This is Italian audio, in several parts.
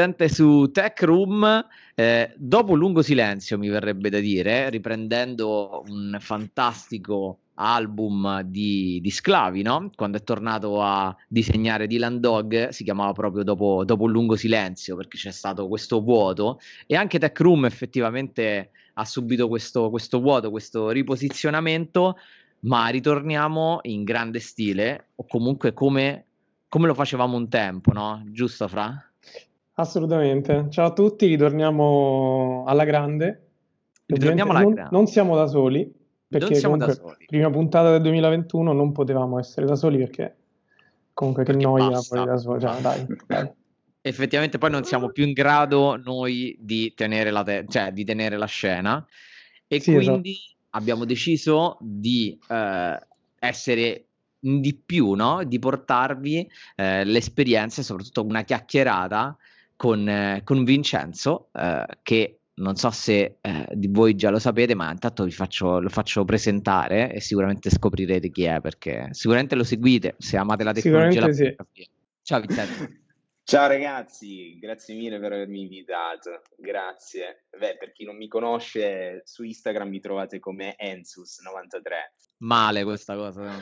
gente su Tech Room. Eh, dopo un lungo silenzio, mi verrebbe da dire, riprendendo un fantastico album di, di Sclavi, no? quando è tornato a disegnare Dylan Dog, si chiamava proprio dopo, dopo un lungo silenzio, perché c'è stato questo vuoto. E anche Tech Room effettivamente ha subito questo, questo vuoto, questo riposizionamento, ma ritorniamo in grande stile, o comunque come come lo facevamo un tempo, no? Giusto, Fra? Assolutamente. Ciao a tutti, ritorniamo alla grande. Ritorniamo alla non, grande. non siamo da soli, perché non siamo da soli. prima puntata del 2021 non potevamo essere da soli perché comunque che Perché noia basta. poi da soli. Cioè, dai, dai. Effettivamente poi non siamo più in grado noi di tenere la, te- cioè, di tenere la scena e Sì, esatto. quindi abbiamo deciso di eh, essere di più, no? Di portarvi eh, l'esperienza e soprattutto una chiacchierata con, eh, con Vincenzo eh, che non so se eh, di voi già lo sapete, ma intanto vi faccio, lo faccio presentare e sicuramente scoprirete chi è perché sicuramente lo seguite se amate la tecnologia la sì. Ciao Vincenzo. Ciao ragazzi, grazie mille per avermi invitato, grazie. Beh, per chi non mi conosce, su Instagram mi trovate come Ensus93. Male questa cosa. no?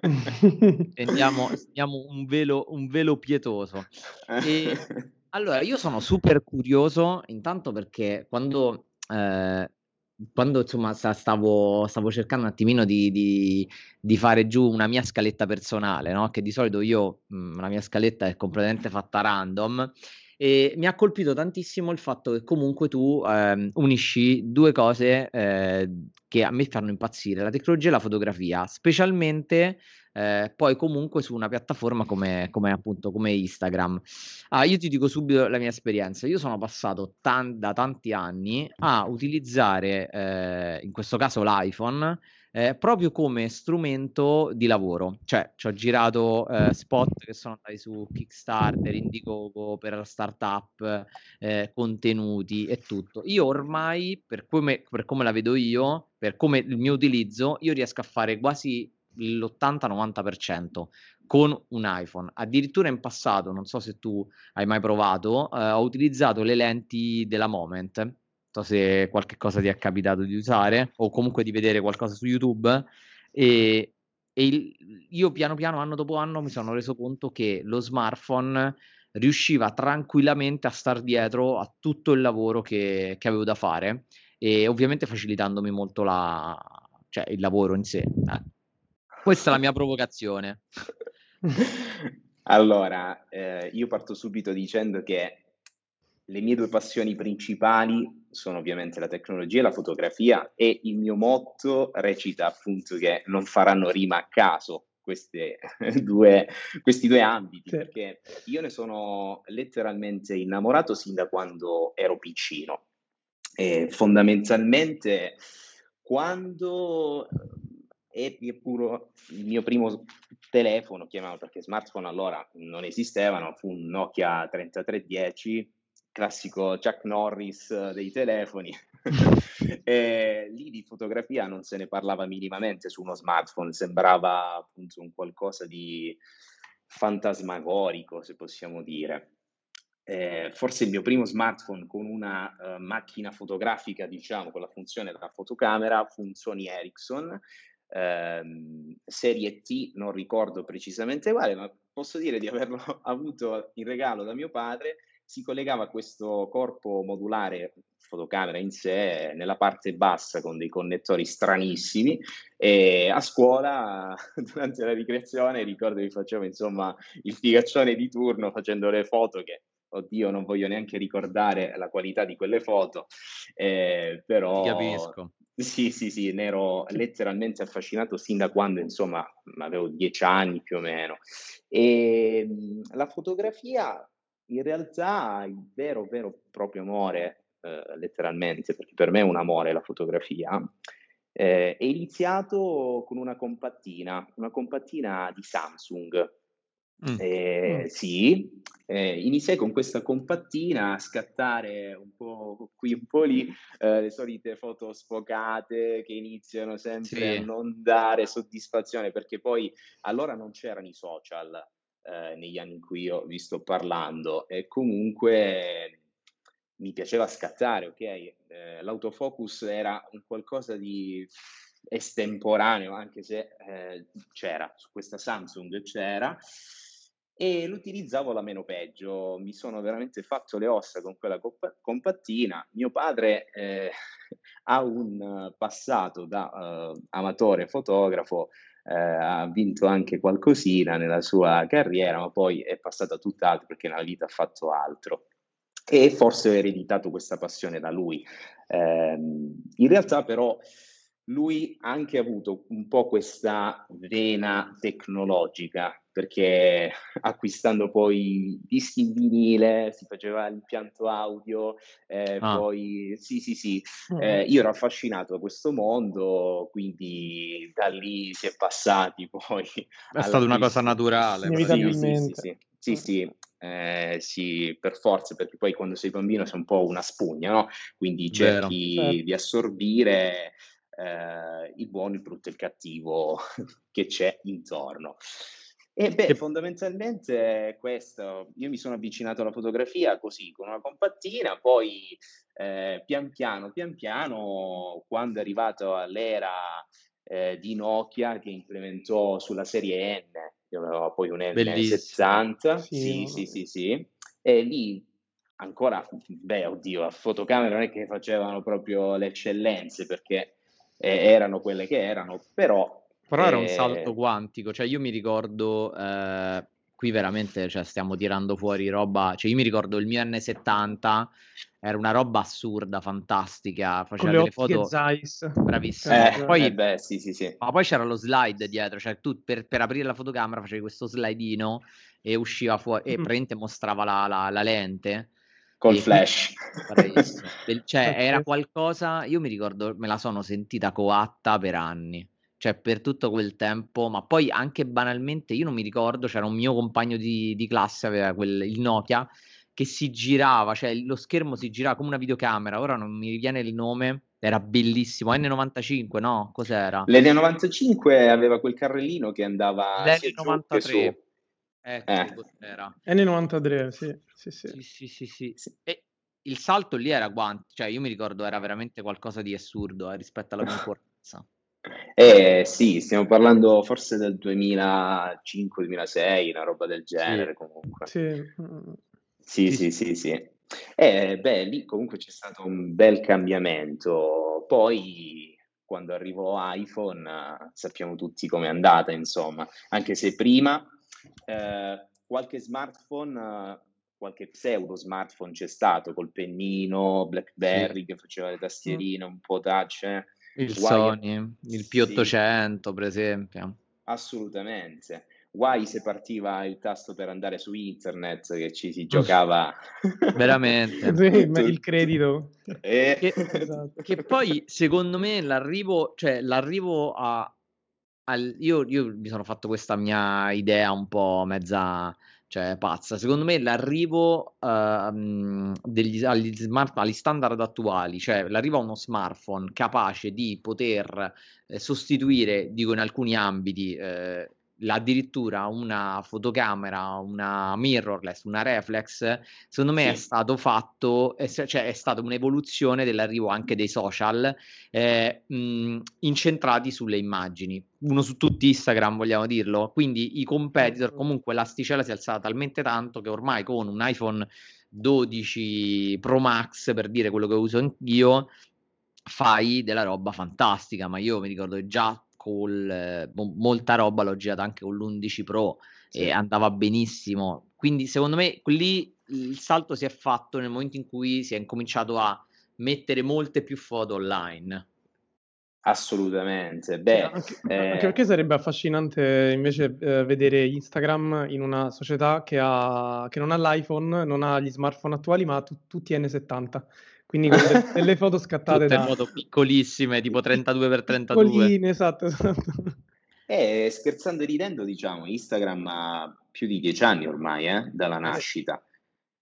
Stendiamo, stendiamo un, velo, un velo pietoso. E allora, io sono super curioso, intanto perché quando, eh, quando insomma sta- stavo, stavo cercando un attimino di, di- di fare giù una mia scaletta personale, no? Che di solito io, mh, la mia scaletta è completamente fatta random. E mi ha colpito tantissimo il fatto che comunque tu ehm, unisci due cose eh, che a me fanno impazzire, la tecnologia e la fotografia, specialmente eh, poi comunque su una piattaforma come, come appunto come Instagram. Ah, io ti dico subito la mia esperienza. Io sono passato tan- da tanti anni a utilizzare, eh, in questo caso l'iPhone, eh, proprio come strumento di lavoro. Cioè, ci ho girato eh, spot che sono andati su Kickstarter, Indiegogo per startup, eh, contenuti e tutto. Io ormai, per come, per come la vedo io, per come il mio utilizzo, io riesco a fare quasi l'80-90% con un iPhone. Addirittura in passato, non so se tu hai mai provato, eh, ho utilizzato le lenti della Moment. Non so se qualche cosa ti è capitato di usare o comunque di vedere qualcosa su YouTube. E, e il- io piano piano, anno dopo anno, mi sono reso conto che lo smartphone riusciva tranquillamente a star dietro a tutto il lavoro che, che avevo da fare e ovviamente facilitandomi molto la, cioè, il lavoro in sé. Eh. Questa è la mia provocazione. Allora, eh, io parto subito dicendo che le mie due passioni principali sono ovviamente la tecnologia e la fotografia e il mio motto recita appunto che non faranno rima a caso queste due, questi due ambiti, Sì. perché io ne sono letteralmente innamorato sin da quando ero piccino. E fondamentalmente quando ebbi pure il mio primo telefono, chiamiamolo perché smartphone allora non esistevano, fu un Nokia 3310, classico Chuck Norris eh, dei telefoni. e lì di fotografia non se ne parlava minimamente su uno smartphone, sembrava appunto un qualcosa di fantasmagorico, se possiamo dire. Eh, forse il mio primo smartphone con una eh, macchina fotografica, diciamo, con la funzione della fotocamera, fu un Sony Ericsson, ehm, serie T, non ricordo precisamente quale, ma posso dire di averlo avuto in regalo da mio padre. Si collegava a questo corpo modulare fotocamera in sé nella parte bassa con dei connettori stranissimi e a scuola durante la ricreazione ricordo che facevo insomma il figaccione di turno facendo le foto che oddio non voglio neanche ricordare la qualità di quelle foto eh, però Ti capisco. Sì, sì, sì, ne ero letteralmente affascinato sin da quando, insomma, avevo dieci anni più o meno. E mh, la fotografia, in realtà, il vero, vero proprio amore, eh, letteralmente, perché per me è un amore la fotografia, eh, è iniziato con una compattina, una compattina di Samsung. Mm. Eh, Mm. sì, eh, iniziai con questa compattina a scattare un po' qui, un po' lì, eh, le solite foto sfocate che iniziano sempre Sì. a non dare soddisfazione, perché poi allora non c'erano i social, eh, negli anni in cui io vi sto parlando e comunque mi piaceva scattare, ok? Eh, l'autofocus era un qualcosa di estemporaneo, anche se eh, c'era, su questa Samsung c'era, e l'utilizzavo la meno peggio, mi sono veramente fatto le ossa con quella comp- compattina. Mio padre eh, ha un passato da uh, amatore fotografo, eh, ha vinto anche qualcosina nella sua carriera, ma poi è passato a tutt'altro perché nella vita ha fatto altro. E forse ho ereditato questa passione da lui. Eh, in realtà però lui ha anche avuto un po' questa vena tecnologica, perché acquistando poi dischi in vinile si faceva l'impianto audio, eh, ah. poi sì sì sì, mm. eh, io ero affascinato da questo mondo, quindi da lì si è passati poi... È stata una cosa naturale. Sì, sì, sì, sì, sì eh, sì, per forza, perché poi quando sei bambino sei un po' una spugna, no? Quindi cerchi Vero. Di assorbire eh, il buono, il brutto e il cattivo che c'è intorno. E beh, fondamentalmente questo, io mi sono avvicinato alla fotografia così, con una compattina, poi eh, pian piano, pian piano, quando è arrivato all'era eh, di Nokia che implementò sulla serie N, io avevo poi un N70, sì, sì, sì, sì, sì, e lì ancora, beh, oddio, a fotocamera non è che facevano proprio le eccellenze, perché eh, erano quelle che erano, però... Però era un salto quantico, cioè io mi ricordo, eh, qui veramente cioè, stiamo tirando fuori roba, cioè io mi ricordo il mio N70, era una roba assurda, fantastica, faceva delle foto Zeiss. bravissimo. Eh, poi, eh beh, sì, sì, sì. Ma poi c'era lo slide dietro, cioè tu per, per aprire la fotocamera facevi questo slidino e usciva fuori e mm. praticamente mostrava la, la, la lente Col flash. cioè, era qualcosa, io mi ricordo, me la sono sentita coatta per anni, cioè per tutto quel tempo, ma poi anche banalmente, io non mi ricordo, c'era un mio compagno di, di classe, aveva quel, il Nokia, che si girava, cioè lo schermo si girava come una videocamera, ora non mi viene il nome, era bellissimo, N95, no? Cos'era? L'N95 aveva quel carrellino che andava L'N93. Ecco, eh. era. N93, sì. Sì, sì. Sì, sì, sì, sì. sì. E il salto lì era quanto? Cioè, io mi ricordo era veramente qualcosa di assurdo eh, rispetto alla concorrenza. Eh sì, stiamo parlando forse del 2005-2006, una roba del genere sì. comunque. Sì. Sì, sì, sì, sì. Eh, beh, lì comunque c'è stato un bel cambiamento. Poi quando arrivò iPhone sappiamo tutti com'è andata, insomma, anche se prima eh, qualche smartphone qualche pseudo smartphone c'è stato col pennino, BlackBerry sì. che faceva le tastierine un po' touch. Eh. Il Sony, il P800 sì. per esempio. Assolutamente. Guai se partiva il tasto per andare su internet che ci si giocava veramente il credito eh. che, esatto. che, poi secondo me l'arrivo cioè l'arrivo a al, io, io mi sono fatto questa mia idea un po' mezza cioè pazza. Secondo me l'arrivo uh, degli, agli, smart, agli standard attuali, cioè l'arrivo a uno smartphone capace di poter eh, sostituire, dico in alcuni ambiti, eh, addirittura una fotocamera, una mirrorless, una reflex, secondo me sì. è stato fatto, cioè è stata un'evoluzione dell'arrivo anche dei social eh, mh, incentrati sulle immagini. Uno su tutti Instagram, vogliamo dirlo. Quindi i competitor, comunque l'asticella si è alzata talmente tanto che ormai con un iPhone 12 Pro Max, per dire quello che uso anch'io, fai della roba fantastica, ma io mi ricordo già col, eh, molta roba l'ho girata anche con l'11 Pro sì. e andava benissimo. Quindi secondo me lì il salto si è fatto nel momento in cui si è incominciato a mettere molte più foto online. Assolutamente. Beh, anche, eh... anche, perché sarebbe affascinante invece eh, vedere Instagram in una società che, ha, che, non ha l'iPhone, non ha gli smartphone attuali, ma ha t- tutti N70. Quindi con de- delle foto scattate da... in modo piccolissime, tipo 32x32. Piccoline, esatto, esatto. Eh, scherzando e ridendo, diciamo, Instagram ha più di dieci anni ormai, eh, dalla nascita.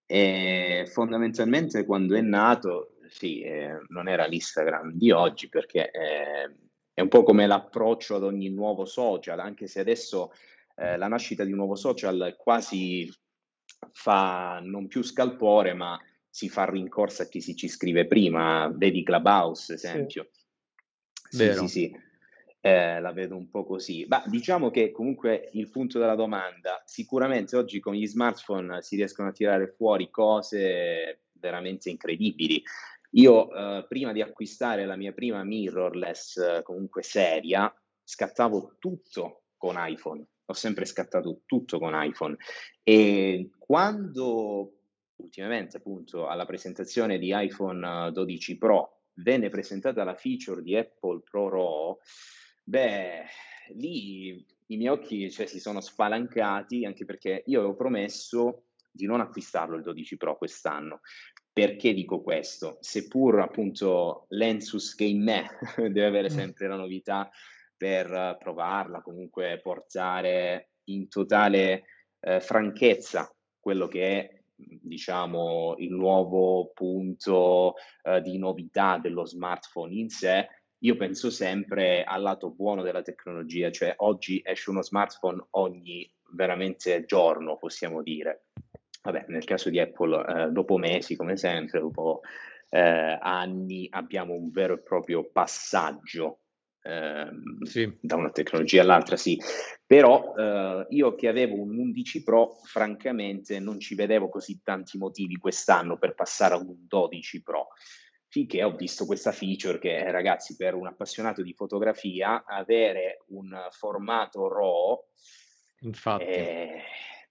E fondamentalmente quando è nato, sì, eh, non era l'Instagram di oggi perché eh, è un po' come l'approccio ad ogni nuovo social, anche se adesso eh, la nascita di un nuovo social quasi fa non più scalpore, ma si fa rincorsa a chi si ci scrive prima, vedi Clubhouse, esempio. Sì, Vero. sì, sì, eh, la vedo un po' così. Ma diciamo che comunque il punto della domanda, sicuramente oggi con gli smartphone si riescono a tirare fuori cose veramente incredibili. Io eh, prima di acquistare la mia prima mirrorless, eh, comunque seria, scattavo tutto con iPhone. Ho sempre scattato tutto con iPhone. E quando ultimamente, appunto, alla presentazione di iPhone 12 Pro venne presentata la feature di Apple Pro RAW, beh, lì i miei occhi cioè, si sono spalancati anche perché io avevo promesso di non acquistarlo il 12 Pro quest'anno. Perché dico questo? Seppur appunto l'Ensus che in me deve avere mm. sempre la novità per provarla, comunque portare in totale eh, franchezza quello che è diciamo il nuovo punto eh, di novità dello smartphone in sé, io penso sempre al lato buono della tecnologia, cioè oggi esce uno smartphone ogni veramente giorno, possiamo dire. Vabbè, nel caso di Apple, eh, dopo mesi, come sempre, dopo eh, anni, abbiamo un vero e proprio passaggio eh, sì. da una tecnologia all'altra, sì. Però eh, io che avevo un 11 Pro, francamente, non ci vedevo così tanti motivi quest'anno per passare a un 12 Pro. Finché ho visto questa feature che, ragazzi, per un appassionato di fotografia, avere un formato RAW Infatti. Eh,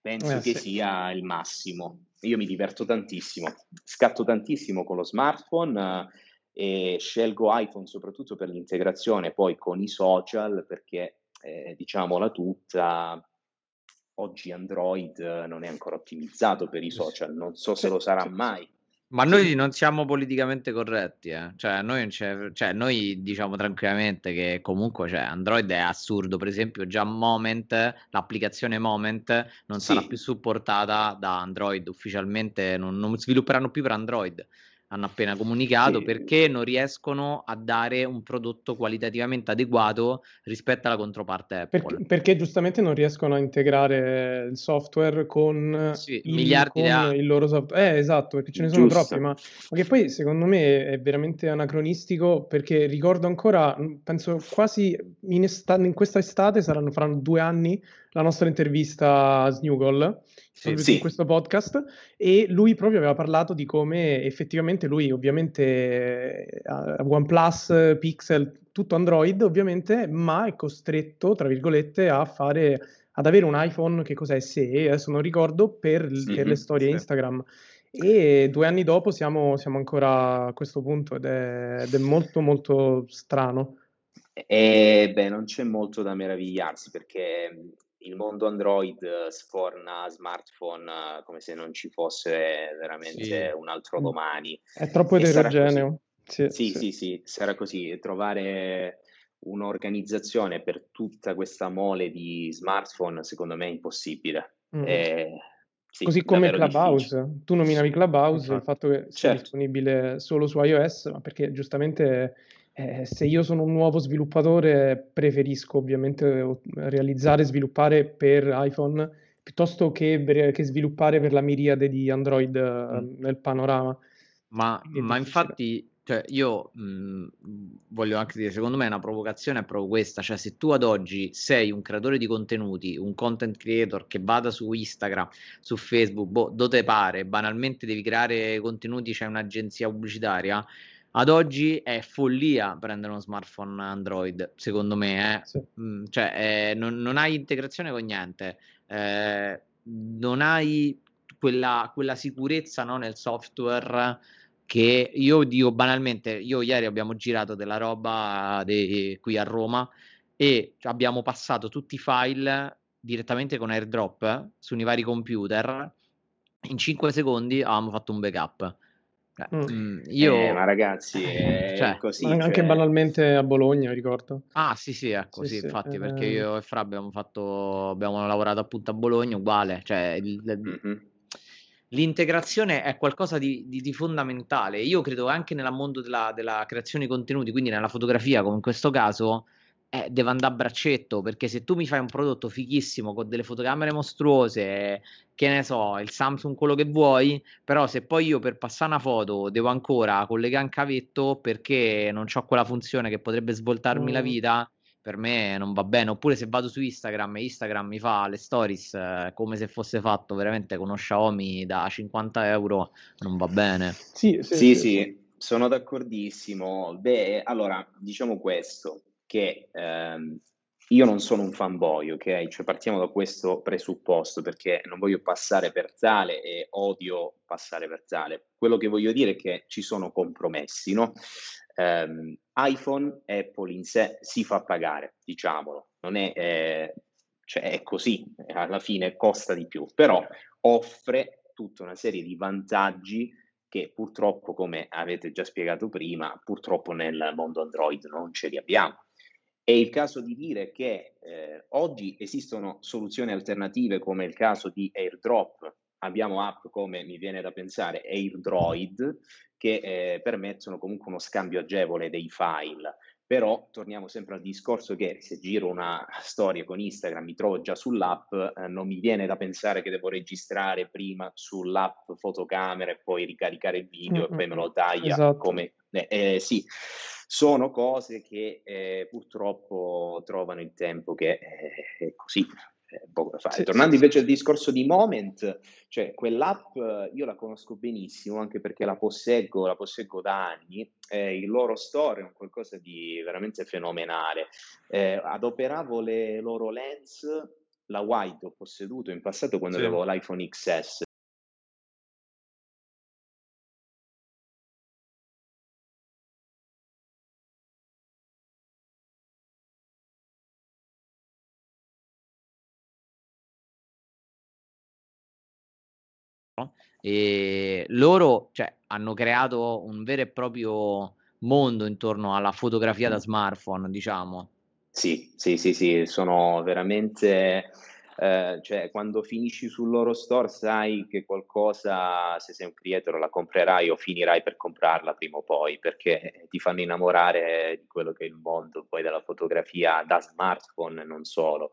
penso eh, che sì. sia il massimo. Io mi diverto tantissimo, scatto tantissimo con lo smartphone eh, e scelgo iPhone soprattutto per l'integrazione poi con i social perché eh, diciamola tutta, oggi Android non è ancora ottimizzato per i social, non so se lo sarà mai. Ma noi non siamo politicamente corretti, eh? cioè, noi cioè, noi diciamo tranquillamente che comunque cioè, Android è assurdo, per esempio già Moment, l'applicazione Moment non sì. sarà più supportata da Android, ufficialmente non, non svilupperanno più per Android hanno appena comunicato sì. perché non riescono a dare un prodotto qualitativamente adeguato rispetto alla controparte Apple. Perché, perché giustamente non riescono a integrare il software con, sì, il, miliardi con il loro software. Eh, esatto, perché ce ne sono Giusto. troppi, ma, ma, che poi secondo me è veramente anacronistico perché ricordo ancora, penso quasi in, est- in questa estate saranno, faranno due anni la nostra intervista a Snugol sì, sì. in questo podcast e lui proprio aveva parlato di come effettivamente lui ovviamente ha OnePlus, Pixel, tutto Android ovviamente, ma è costretto, tra virgolette, a fare ad avere un iPhone che cos'è SE, adesso non ricordo, per, mm-hmm, per le storie sì. Instagram. E due anni dopo siamo, siamo ancora a questo punto ed è, ed è molto molto strano. E beh, non c'è molto da meravigliarsi perché il mondo Android eh, sforna smartphone eh, come se non ci fosse veramente sì. un altro mm. domani. È troppo eterogeneo. Sì sì, sì, sì, sì, sarà così. Trovare un'organizzazione per tutta questa mole di smartphone, secondo me, è impossibile. Mm. È, sì, Così come Clubhouse. Difficile. Tu nominavi Clubhouse, il fatto che sia certo. disponibile solo su iOS, ma perché giustamente eh, se io sono un nuovo sviluppatore, preferisco ovviamente realizzare e sviluppare per iPhone piuttosto che, che, sviluppare per la miriade di Android mm. nel panorama. Ma, ma infatti, cioè, io mh, voglio anche dire, secondo me una provocazione è proprio questa, cioè se tu ad oggi sei un creatore di contenuti, un content creator che vada su Instagram, su Facebook, boh, dove pare, banalmente devi creare contenuti, c'è un'agenzia pubblicitaria, ad oggi è follia prendere uno smartphone Android, secondo me. Eh? Sì. Mm, cioè, eh, non, non, hai integrazione con niente, eh, non hai quella, quella sicurezza no, nel software che io dico banalmente, io ieri abbiamo girato della roba de, qui a Roma e abbiamo passato tutti i file direttamente con AirDrop su i vari computer. In 5 secondi avevamo fatto un backup Mm. mm. Io... Eh, ma ragazzi, è cioè, così. Anche cioè... banalmente a Bologna, ricordo. Ah, sì, sì, è così, sì, infatti, sì, perché eh... io e Fra abbiamo fatto, abbiamo lavorato appunto a Bologna, uguale, cioè il, mm-hmm. l'integrazione è qualcosa di, di, di, fondamentale. Io credo anche nel mondo della, della creazione di contenuti, quindi nella fotografia, come in questo caso, eh, deve andare a braccetto perché se tu mi fai un prodotto fighissimo con delle fotocamere mostruose, che ne so, il Samsung quello che vuoi, però se poi io per passare una foto devo ancora collegare un cavetto perché non ho quella funzione che potrebbe svoltarmi mm. la vita, per me non va bene. Oppure se vado su Instagram e Instagram mi fa le stories eh, come se fosse fatto veramente con uno Xiaomi da 50 euro, non va bene. Sì, sì, sì, sì. sono d'accordissimo. Beh, allora, diciamo questo che ehm, io non sono un fanboy, ok? Cioè partiamo da questo presupposto perché non voglio passare per tale e odio passare per tale. Quello che voglio dire è che ci sono compromessi, no? Um, iPhone, Apple in sé si fa pagare, diciamolo, non è, eh, cioè è così, alla fine costa di più, però offre tutta una serie di vantaggi che purtroppo, come avete già spiegato prima, purtroppo nel mondo Android non ce li abbiamo. È il caso di dire che eh, oggi esistono soluzioni alternative come il caso di AirDrop, abbiamo app come mi viene da pensare AirDroid che eh, permettono comunque uno scambio agevole dei file. Però torniamo sempre al discorso che se giro una storia con Instagram, mi trovo già sull'app, eh, non mi viene da pensare che devo registrare prima sull'app fotocamera e poi ricaricare il video mm-hmm. e poi me lo taglia esatto. come... Eh, eh, sì, sono cose che eh, purtroppo trovano il tempo che eh, è così, è poco da fare. Sì, Tornando sì, invece sì. al discorso di Moment, cioè quell'app io la conosco benissimo anche perché la posseggo, la posseggo da anni, eh, il loro store è un qualcosa di veramente fenomenale. Eh, adoperavo le loro lens, la wide ho posseduto in passato quando avevo l'iPhone XS E loro cioè, hanno creato un vero e proprio mondo intorno alla fotografia da smartphone, diciamo. Sì, sì, sì, sì, sono veramente, eh, cioè quando finisci sul loro store sai che qualcosa, se sei un creator, la comprerai o finirai per comprarla prima o poi, perché ti fanno innamorare di quello che è il mondo poi della fotografia da smartphone non solo.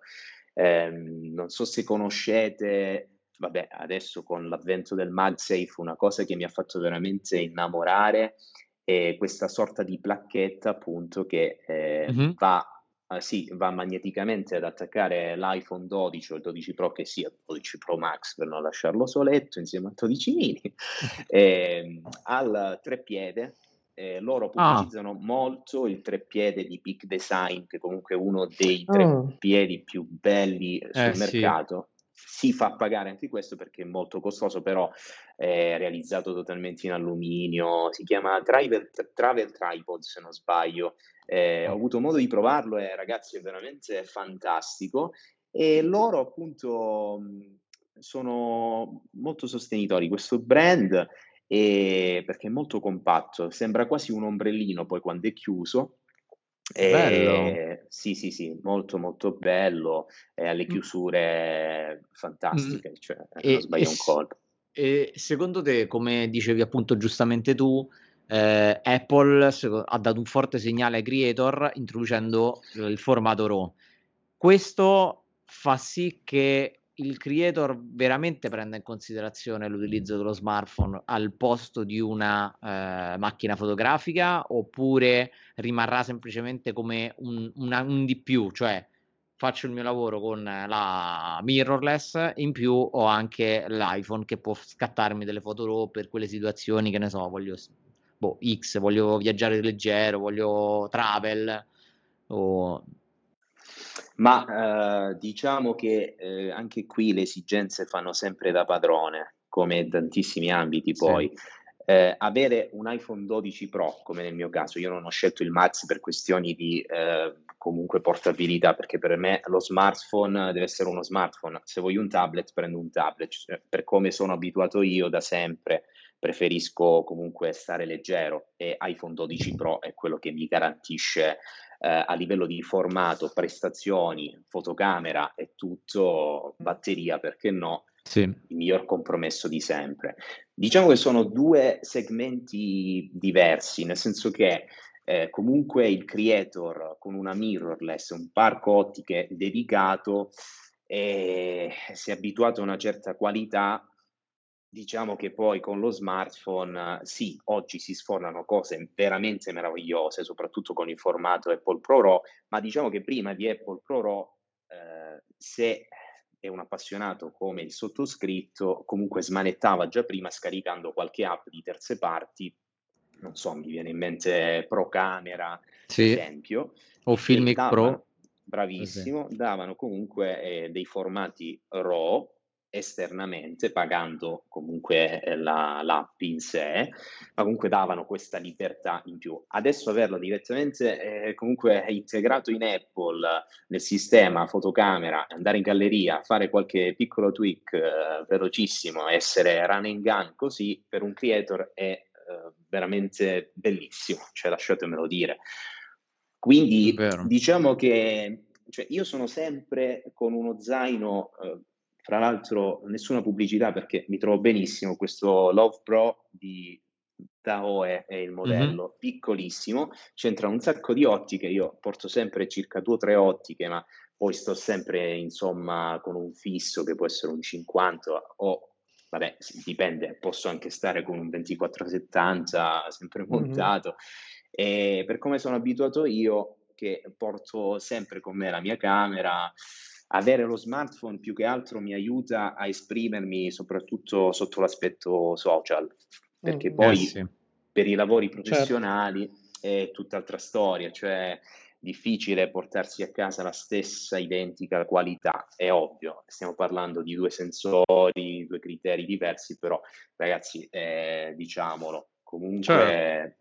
Eh, non so se conoscete vabbè, adesso con l'avvento del MagSafe, una cosa che mi ha fatto veramente innamorare è questa sorta di placchetta appunto che eh, mm-hmm. va, eh, sì, va magneticamente ad attaccare l'iPhone 12 o il 12 Pro che sia il 12 Pro Max per non lasciarlo soletto insieme al 12 mini eh, al treppiede eh, loro ah. pubblicizzano ah. molto il treppiede di Peak Design, che comunque è uno dei treppiedi oh. più belli sul eh, mercato si fa pagare anche questo perché è molto costoso, però è realizzato totalmente in alluminio, si chiama Travel, Travel Tripod se non sbaglio, eh, ho avuto modo di provarlo e ragazzi è veramente fantastico. E loro appunto sono molto sostenitori. Di questo brand e perché è molto compatto, sembra quasi un ombrellino poi quando è chiuso e, sì, sì, sì, molto molto bello, e alle chiusure fantastiche, cioè e, non sbaglia un colpo. E secondo te, come dicevi appunto giustamente tu, eh, Apple ha dato un forte segnale ai creator introducendo il formato RAW. Questo fa sì che il creator veramente prenda in considerazione l'utilizzo dello smartphone al posto di una eh, macchina fotografica oppure rimarrà semplicemente come un, una, un di più, cioè faccio il mio lavoro con la mirrorless, in più ho anche l'iPhone che può scattarmi delle foto RAW per quelle situazioni che ne so, voglio boh, X, voglio viaggiare leggero, voglio travel o ma eh, diciamo che eh, anche qui le esigenze fanno sempre da padrone, come in tantissimi ambiti poi. Sì. Eh, avere un iPhone 12 Pro, come nel mio caso, io non ho scelto il Max per questioni di eh, comunque portabilità, perché per me lo smartphone deve essere uno smartphone. Se voglio un tablet, prendo un tablet. Cioè, per come sono abituato io da sempre, preferisco comunque stare leggero e iPhone 12 Pro è quello che mi garantisce eh, a livello di formato, prestazioni, fotocamera e tutto, batteria perché no, sì. il miglior compromesso di sempre. Diciamo che sono due segmenti diversi, nel senso che eh, comunque il creator con una mirrorless, un parco ottiche dedicato, eh, si è abituato a una certa qualità Diciamo che poi con lo smartphone, sì, oggi si sfornano cose veramente meravigliose, soprattutto con il formato Apple Pro RAW, ma diciamo che prima di Apple Pro RAW, eh, se è un appassionato come il sottoscritto, comunque smanettava già prima scaricando qualche app di terze parti, non so, mi viene in mente Pro Camera, sì. esempio. O Filmic davano, Pro. Bravissimo, davano comunque eh, dei formati RAW esternamente, pagando comunque eh, la, l'app in sé, ma comunque davano questa libertà in più. Adesso averlo direttamente eh, comunque integrato in Apple nel sistema fotocamera, andare in galleria, fare qualche piccolo tweak eh, velocissimo, essere run and gun così, per un creator è eh, veramente bellissimo, cioè lasciatemelo dire. Quindi diciamo che cioè, io sono sempre con uno zaino eh, fra l'altro nessuna pubblicità perché mi trovo benissimo, questo Love Pro di Taoe è il modello, mm-hmm. piccolissimo, c'entra un sacco di ottiche, io porto sempre circa due o tre ottiche, ma poi sto sempre insomma con un fisso che può essere un 50 o vabbè, dipende, posso anche stare con un 2470 sempre montato. Mm-hmm. E per come sono abituato io, che porto sempre con me la mia camera, avere lo smartphone più che altro mi aiuta a esprimermi soprattutto sotto l'aspetto social, perché mm, poi eh sì. per i lavori certo. professionali certo. è tutt'altra storia, cioè difficile portarsi a casa la stessa identica qualità, è ovvio, stiamo parlando di due sensori, due criteri diversi, però ragazzi, eh, diciamolo, comunque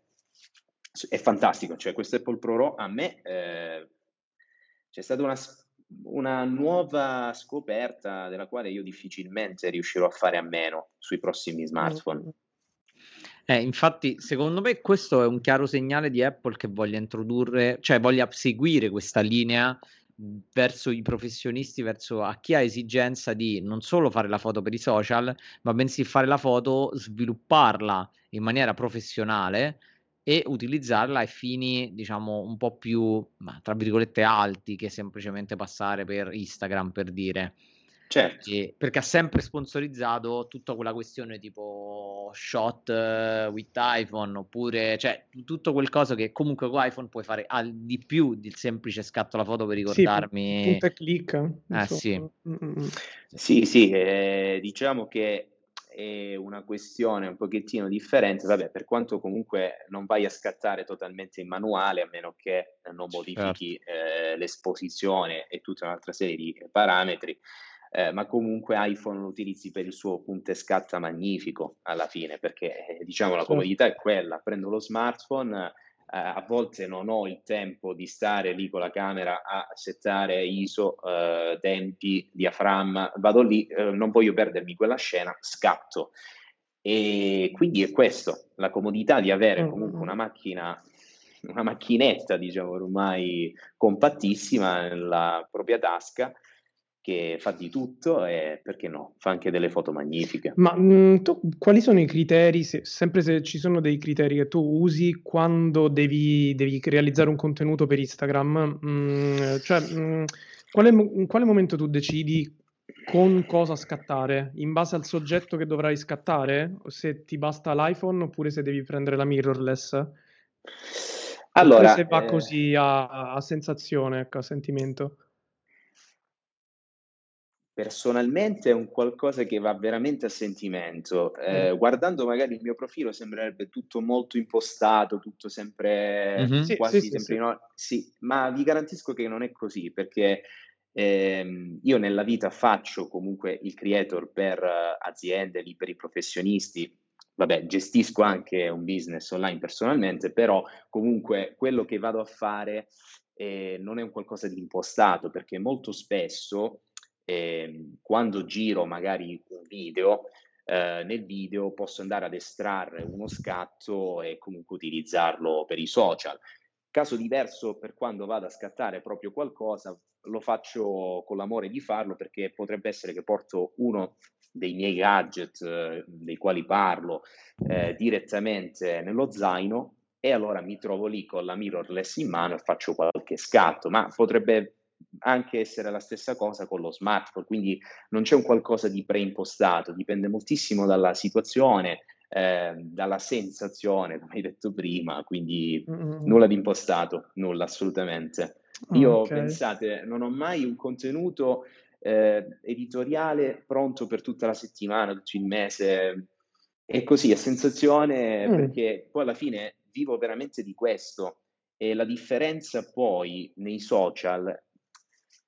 certo. è fantastico, cioè questo Apple Pro Raw a me eh, c'è stata una una nuova scoperta della quale io difficilmente riuscirò a fare a meno sui prossimi smartphone. Eh, infatti, secondo me questo è un chiaro segnale di Apple che voglia introdurre, cioè voglia seguire questa linea verso i professionisti, verso a chi ha esigenza di non solo fare la foto per i social, ma bensì fare la foto, svilupparla in maniera professionale e utilizzarla ai fini, diciamo, un po' più, tra virgolette, alti che semplicemente passare per Instagram, per dire. Certo. E, perché ha sempre sponsorizzato tutta quella questione tipo shot uh, with iPhone oppure cioè tutto quel cosa che comunque con iPhone puoi fare al di più del semplice scatto la foto per ricordarmi. Sì, punta e clicca. Eh, sì. Sì, sì, eh, diciamo che è una questione un pochettino differente, vabbè, per quanto comunque non vai a scattare totalmente in manuale, a meno che non modifichi certo. eh, l'esposizione e tutta un'altra serie di parametri, eh, ma comunque iPhone lo utilizzi per il suo punto e scatta magnifico alla fine, perché eh, diciamo la comodità è quella, prendo lo smartphone eh, a volte non ho il tempo di stare lì con la camera a settare ISO, eh, tempi, diaframma, vado lì, eh, non voglio perdermi quella scena, scatto. E quindi è questo, la comodità di avere comunque una macchina, una macchinetta, diciamo ormai compattissima nella propria tasca che fa di tutto e perché no, fa anche delle foto magnifiche. Ma mh, mm, tu, quali sono i criteri, se, sempre se ci sono dei criteri che tu usi quando devi, devi realizzare un contenuto per Instagram? Mh, mm, cioè, mh, mm, quale, in quale momento tu decidi con cosa scattare? In base al soggetto che dovrai scattare? Se ti basta l'iPhone oppure se devi prendere la mirrorless? Allora, oppure se va eh... così a, a sensazione, ecco, a sentimento? Personalmente è un qualcosa che va veramente a sentimento. Eh, mm. Guardando magari il mio profilo sembrerebbe tutto molto impostato, tutto sempre mm-hmm. sì, quasi sì, sempre sì, in sì, ma vi garantisco che non è così perché eh, io nella vita faccio comunque il creator per uh, aziende, liberi professionisti. Vabbè, gestisco anche un business online personalmente, però comunque quello che vado a fare eh, non è un qualcosa di impostato perché molto spesso eh, quando giro magari un video, eh, nel video posso andare ad estrarre uno scatto e comunque utilizzarlo per i social. Caso diverso per quando vado a scattare proprio qualcosa, lo faccio con l'amore di farlo perché potrebbe essere che porto uno dei miei gadget eh, dei quali parlo eh, direttamente nello zaino e allora mi trovo lì con la mirrorless in mano e faccio qualche scatto, ma potrebbe anche essere la stessa cosa con lo smartphone, quindi non c'è un qualcosa di preimpostato, dipende moltissimo dalla situazione, eh, dalla sensazione, come hai detto prima, quindi mm-hmm. nulla di impostato, nulla assolutamente. Io okay. pensate, non ho mai un contenuto eh, editoriale pronto per tutta la settimana, tutto il mese. E così, a sensazione, mm. perché poi alla fine vivo veramente di questo. E la differenza poi nei social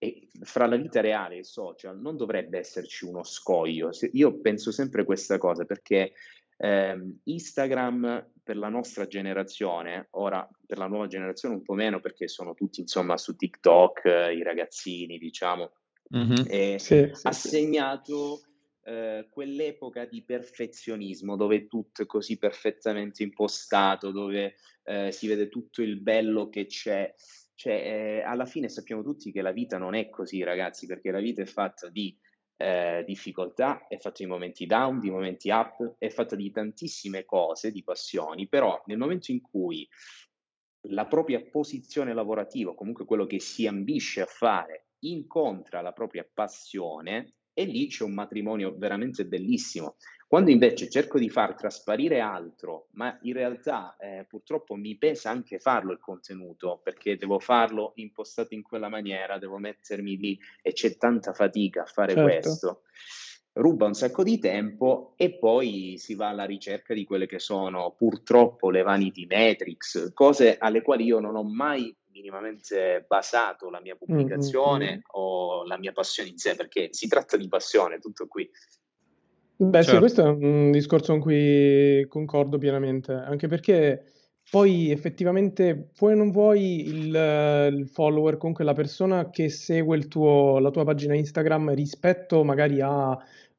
e fra la vita reale e i social non dovrebbe esserci uno scoglio. Io penso sempre questa cosa perché eh, Instagram per la nostra generazione, ora per la nuova generazione un po' meno perché sono tutti insomma su TikTok, eh, i ragazzini diciamo, mm-hmm. e sì, sì, ha sì. segnato eh, quell'epoca di perfezionismo dove tutto è così perfettamente impostato, dove eh, si vede tutto il bello che c'è. Cioè, eh, alla fine sappiamo tutti che la vita non è così, ragazzi, perché la vita è fatta di eh, difficoltà, è fatta di momenti down, di momenti up, è fatta di tantissime cose, di passioni, però nel momento in cui la propria posizione lavorativa, comunque quello che si ambisce a fare, incontra la propria passione, e lì c'è un matrimonio veramente bellissimo. Quando invece cerco di far trasparire altro, ma in realtà eh, purtroppo mi pesa anche farlo il contenuto, perché devo farlo impostato in quella maniera, devo mettermi lì e c'è tanta fatica a fare certo. questo. Ruba un sacco di tempo e poi si va alla ricerca di quelle che sono purtroppo le vanity metrics, cose alle quali io non ho mai minimamente basato la mia pubblicazione mm-hmm. o la mia passione in sé, perché si tratta di passione, tutto qui. Beh, certo. sì, questo è un discorso con cui concordo pienamente, anche perché poi effettivamente vuoi o non vuoi il, il, follower, comunque la persona che segue tuo, la tua pagina Instagram rispetto magari a,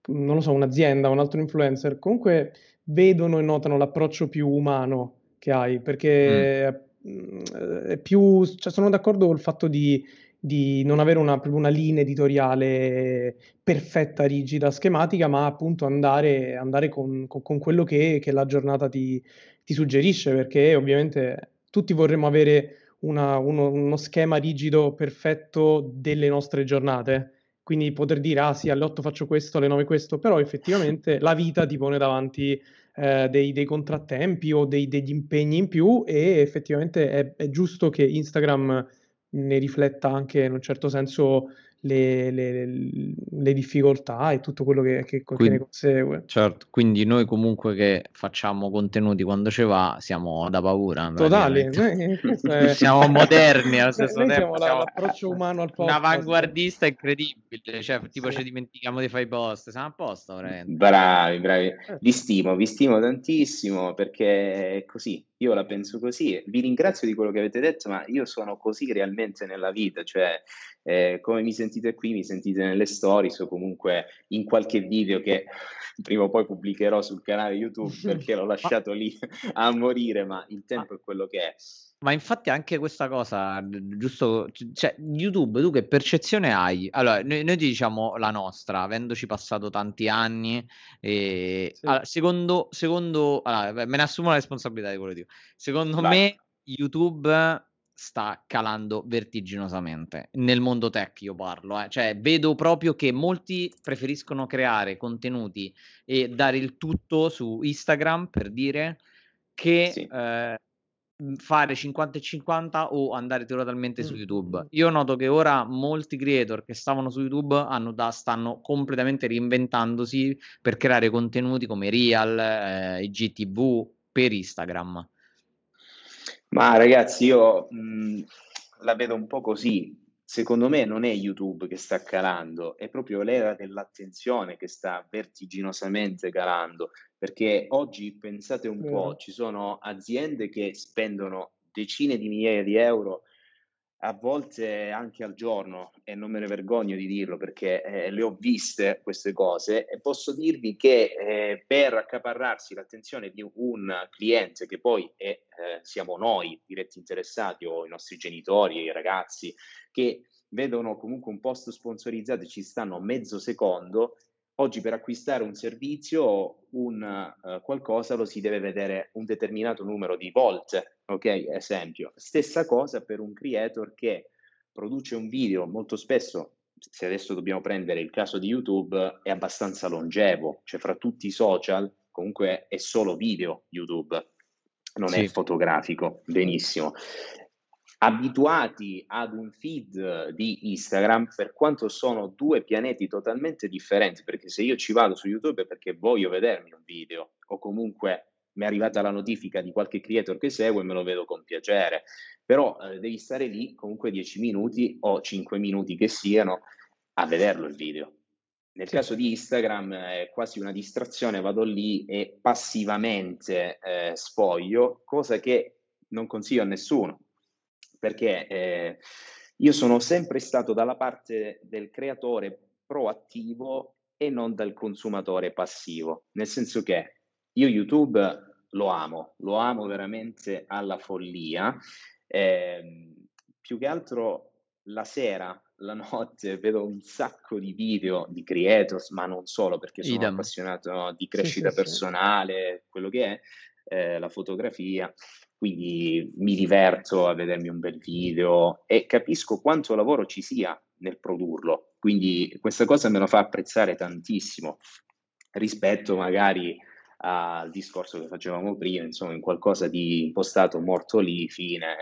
non lo so, un'azienda, un altro influencer, comunque vedono e notano l'approccio più umano che hai, perché mm. è più, cioè sono d'accordo col fatto di di non avere una, una linea editoriale perfetta, rigida, schematica, ma appunto andare, andare con, con, con, quello che, che, la giornata ti, ti, suggerisce, perché ovviamente tutti vorremmo avere una, uno, uno, schema rigido, perfetto delle nostre giornate. Quindi poter dire, ah sì, alle 8 faccio questo, alle 9 questo, però effettivamente la vita ti pone davanti eh, dei, dei, contrattempi o dei, degli impegni in più e effettivamente è, è giusto che Instagram ne rifletta anche in un certo senso le, le, le difficoltà e tutto quello che, che, quindi, che, ne consegue. Certo, quindi noi comunque che facciamo contenuti quando ci va siamo da paura. Totali, è... siamo moderni allo stesso noi tempo. Siamo l'approccio umano al podcast. Un avanguardista incredibile, cioè tipo sì. ci dimentichiamo di fare i post, siamo a posto. Veramente. Bravi, bravi. Eh. Vi stimo, vi stimo tantissimo perché è così, io la penso così. Vi ringrazio di quello che avete detto, ma io sono così realmente nella vita, cioè eh, come mi sentite qui, mi sentite nelle stories o comunque in qualche video che prima o poi pubblicherò sul canale YouTube perché l'ho lasciato lì a morire, ma il tempo è quello che è. Ma infatti anche questa cosa, giusto, cioè YouTube, tu che percezione hai? Allora, noi, noi ti diciamo la nostra, avendoci passato tanti anni, e, sì. allora, secondo, secondo allora, me ne assumo la responsabilità di quello che dico. Secondo Vai. me YouTube sta calando vertiginosamente nel mondo tech io parlo eh. cioè vedo proprio che molti preferiscono creare contenuti e dare il tutto su Instagram per dire che sì. eh, fare 50 e 50 o andare totalmente mm. su YouTube io noto che ora molti creator che stavano su YouTube hanno da, stanno completamente reinventandosi per creare contenuti come Real eh, IGTV per Instagram ma ragazzi, io mh, la vedo un po' così. Secondo me non è YouTube che sta calando, è proprio l'era dell'attenzione che sta vertiginosamente calando, perché oggi pensate un po', ci sono aziende che spendono decine di migliaia di euro a volte anche al giorno, e non me ne vergogno di dirlo perché eh, le ho viste queste cose, e posso dirvi che eh, per accaparrarsi l'attenzione di un cliente, che poi è, eh, siamo noi diretti interessati, o i nostri genitori, i ragazzi, che vedono comunque un post sponsorizzato e ci stanno mezzo secondo, oggi per acquistare un servizio, un uh, qualcosa lo si deve vedere un determinato numero di volte ok? Esempio. Stessa cosa per un creator che produce un video molto spesso, se adesso dobbiamo prendere il caso di YouTube, è abbastanza longevo, cioè fra tutti i social comunque è solo video YouTube, non sì. è fotografico, benissimo. Abituati ad un feed di Instagram, per quanto sono due pianeti totalmente differenti, perché se io ci vado su YouTube è perché voglio vedermi un video o comunque mi è arrivata la notifica di qualche creator che seguo e me lo vedo con piacere, però eh, devi stare lì comunque 10 minuti o 5 minuti che siano a vederlo il video. Nel sì. caso di Instagram è quasi una distrazione, vado lì e passivamente eh, sfoglio, cosa che non consiglio a nessuno, perché eh, io sono sempre stato dalla parte del creatore proattivo e non dal consumatore passivo, nel senso che io YouTube lo amo, lo amo veramente alla follia, eh, più che altro la sera la notte vedo un sacco di video di creators, ma non solo, perché sono Idem. appassionato di crescita sì, sì, personale, sì. quello che è, eh, la fotografia, quindi mi diverto a vedermi un bel video e capisco quanto lavoro ci sia nel produrlo, quindi questa cosa me lo fa apprezzare tantissimo rispetto magari al discorso che facevamo prima, insomma, in qualcosa di impostato morto lì, fine.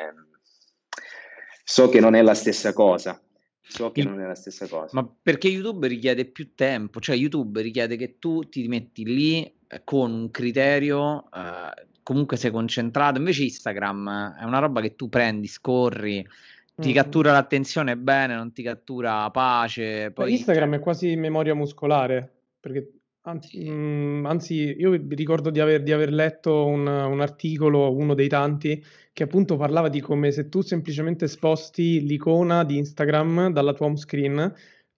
So che non è la stessa cosa, So che non è la stessa cosa. Ma perché YouTube richiede più tempo, cioè YouTube richiede che tu ti metti lì eh, con un criterio, eh, comunque sei concentrato, invece Instagram è una roba che tu prendi, scorri, ti mm. cattura l'attenzione bene, non ti cattura pace. Poi... Instagram è quasi memoria muscolare, perché Anzi, mh, mm, anzi, io ricordo di aver, di aver letto un, un articolo, uno dei tanti, che appunto parlava di come se tu semplicemente sposti l'icona di Instagram dalla tua home screen,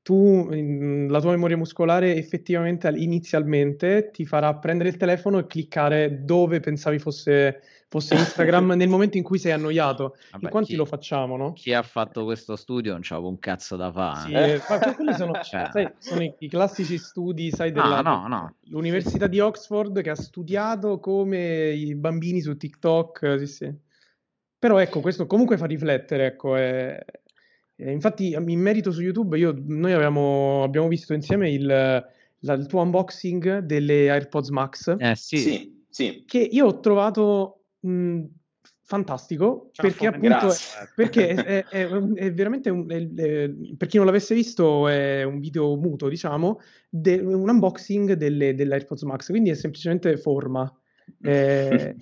tu, la tua memoria muscolare effettivamente inizialmente ti farà prendere il telefono e cliccare dove pensavi fosse, fosse Instagram nel momento in cui sei annoiato. Vabbè, in quanti chi, lo facciamo, no? Chi ha fatto questo studio non c'ha un cazzo da fare. Sì, eh. ma quelli sono, cioè. sai, sono i, i, classici studi, sai, della, no, no, no. l'Università di Oxford che ha studiato come i bambini su TikTok, sì, sì. Però ecco, questo comunque fa riflettere, ecco, è, eh, infatti, in merito su YouTube, io, noi abbiamo, abbiamo visto insieme il, la, il, tuo unboxing delle AirPods Max. Eh sì. sì, sì. Che io ho trovato mh, fantastico Ciao, perché appunto perché è, è, è, veramente un, per chi non l'avesse visto è un video muto diciamo de, un unboxing delle, delle AirPods Max quindi è semplicemente forma eh,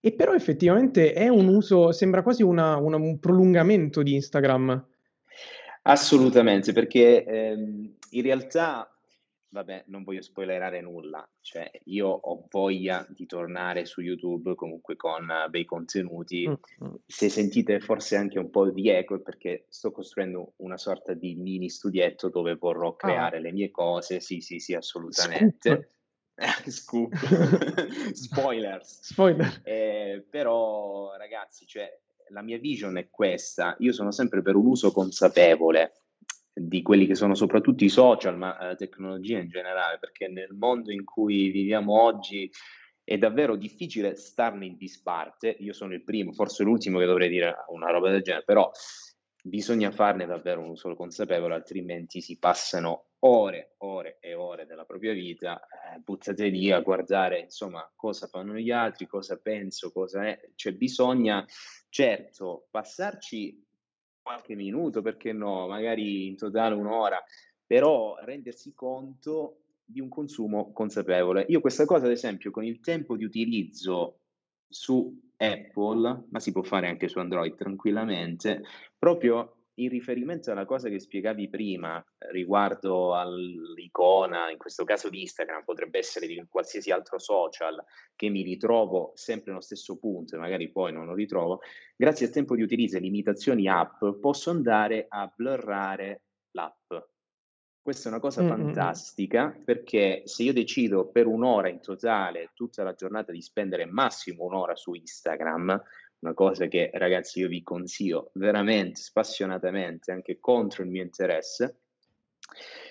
e però effettivamente è un uso sembra quasi una, una, un prolungamento di Instagram Assolutamente, perché ehm, in realtà, vabbè, non voglio spoilerare nulla, cioè io ho voglia di tornare su YouTube comunque con uh, bei contenuti. Mm-hmm. Se sentite forse anche un po' di eco è perché sto costruendo una sorta di mini studietto dove vorrò ah. creare ah. le mie cose. Sì, sì, sì, assolutamente. Scoop. Spoilers. Spoiler. Eh, però ragazzi, cioè, la mia vision è questa, io sono sempre per un uso consapevole di quelli che sono soprattutto i social, ma la tecnologia in generale, perché nel mondo in cui viviamo oggi è davvero difficile starne in disparte. Io sono il primo, forse l'ultimo che dovrei dire una roba del genere, però bisogna farne davvero un uso consapevole, altrimenti si passano ore, ore e ore della propria vita, eh, buttate lì a guardare insomma cosa fanno gli altri, cosa penso, cosa è, cioè bisogna certo passarci qualche minuto, perché no, magari in totale un'ora, però rendersi conto di un consumo consapevole. Io questa cosa, ad esempio, con il tempo di utilizzo su Apple, ma si può fare anche su Android tranquillamente, proprio in riferimento alla cosa che spiegavi prima riguardo all'icona, in questo caso di Instagram, potrebbe essere di qualsiasi altro social, che mi ritrovo sempre nello stesso punto e magari poi non lo ritrovo, grazie al tempo di utilizzo e limitazioni app posso andare a blurrare l'app. Questa è una cosa mm-hmm. fantastica perché se io decido per un'ora in totale, tutta la giornata, di spendere massimo un'ora su Instagram, una cosa che ragazzi io vi consiglio veramente spassionatamente anche contro il mio interesse,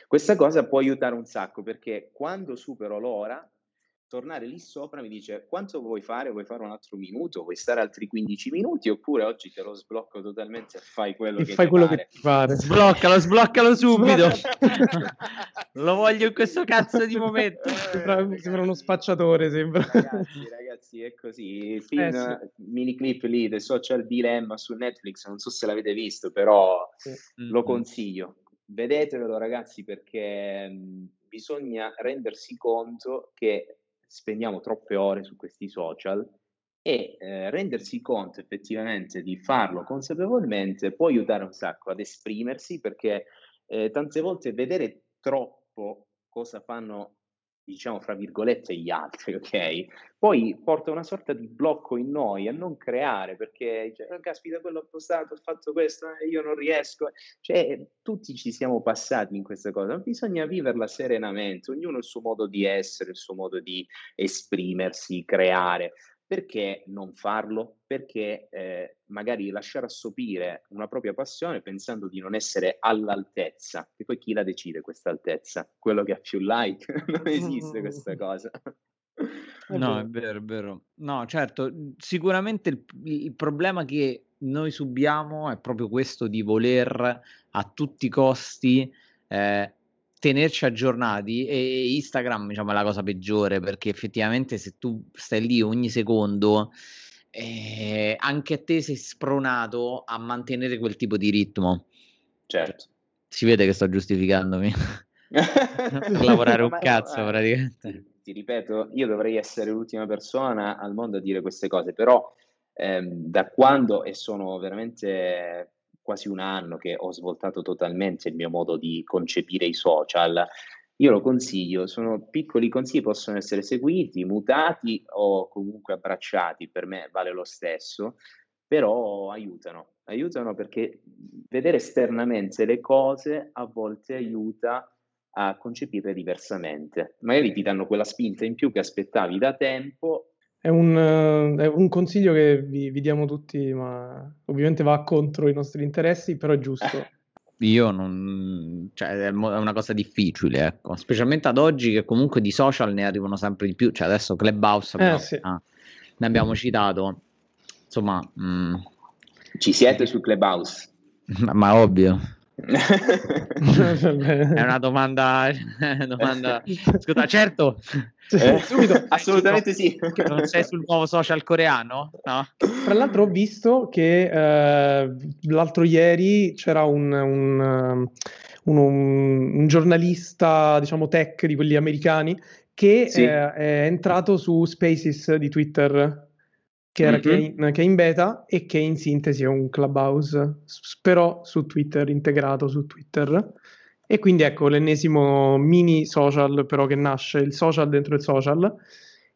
questa cosa può aiutare un sacco perché quando supero l'ora tornare lì sopra mi dice quanto vuoi fare? Vuoi fare un altro minuto? Vuoi stare altri 15 minuti? Oppure oggi te lo sblocco totalmente e fai quello, e che, fai ti quello pare. che ti pare. Sbloccalo, sbloccalo subito. lo voglio in questo cazzo di momento. Sembra, sembra uno spacciatore, sembra. Ragazzi, ragazzi, è così. Il film, Eh, sì. mini clip lì, The Social Dilemma su Netflix, non so se l'avete visto, però Sì. lo consiglio. Vedetevelo ragazzi perché mh, bisogna rendersi conto che spendiamo troppe ore su questi social e eh, rendersi conto effettivamente di farlo consapevolmente può aiutare un sacco ad esprimersi perché eh, tante volte vedere troppo cosa fanno diciamo fra virgolette gli altri, ok? Poi porta una sorta di blocco in noi a non creare perché dice, "Oh, caspita, quello ho postato, ho fatto questo e io non riesco. Cioè, tutti ci siamo passati in questa cosa, bisogna viverla serenamente, ognuno ha il suo modo di essere, il suo modo di esprimersi, creare. Perché non farlo? Perché eh, magari lasciare assopire una propria passione pensando di non essere all'altezza. E poi chi la decide questa altezza? Quello che ha più like? non esiste questa cosa. No, è vero, è vero. No, certo, mhmm, sicuramente il, il problema che noi subiamo è proprio questo di voler a tutti i costi eh, tenerci aggiornati e Instagram diciamo, è la cosa peggiore perché effettivamente se tu stai lì ogni secondo eh, anche a te sei spronato a mantenere quel tipo di ritmo. Certo. Si vede che sto giustificandomi per lavorare un cazzo praticamente. ti, ti ripeto, io dovrei essere l'ultima persona al mondo a dire queste cose, però ehm, da quando, e sono veramente quasi un anno che ho svoltato totalmente il mio modo di concepire i social, io lo consiglio, sono piccoli consigli, possono essere seguiti, mutati o comunque abbracciati, per me vale lo stesso, però aiutano, aiutano perché vedere esternamente le cose a volte aiuta a concepirle diversamente. Magari ti danno quella spinta in più che aspettavi da tempo. È un, eh, è un consiglio che vi, vi diamo tutti, ma ovviamente va contro i nostri interessi, però è giusto. Io non, cioè, è una cosa difficile, ecco, specialmente ad oggi che comunque di social ne arrivano sempre di più, cioè adesso Clubhouse Eh, sì. ah, ne abbiamo citato, insomma, mm, Ci siete su Clubhouse? ma, ma ovvio. È una domanda, domanda, scusa, certo, Eh, Subito. Assolutamente sì. non sei sul nuovo social coreano, no? Tra l'altro ho visto che eh, l'altro ieri c'era un, un, um, un- un giornalista, diciamo, tech di quelli americani che Sì. eh, è entrato su Spaces di Twitter, che, era, che, è in, che è in beta e che in sintesi è un clubhouse, s- però su Twitter, integrato su Twitter. E quindi ecco l'ennesimo mini social, però che nasce il social dentro il social.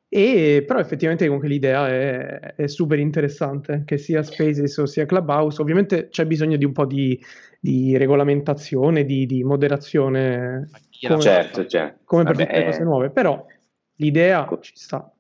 E però effettivamente comunque l'idea è, è super interessante, che sia Spaces o sia Clubhouse. Ovviamente c'è bisogno di un po' di, di regolamentazione, di, di moderazione, l'ha Come- Certo, certo. come per Vabbè, tutte le cose nuove, però l'idea ci sta.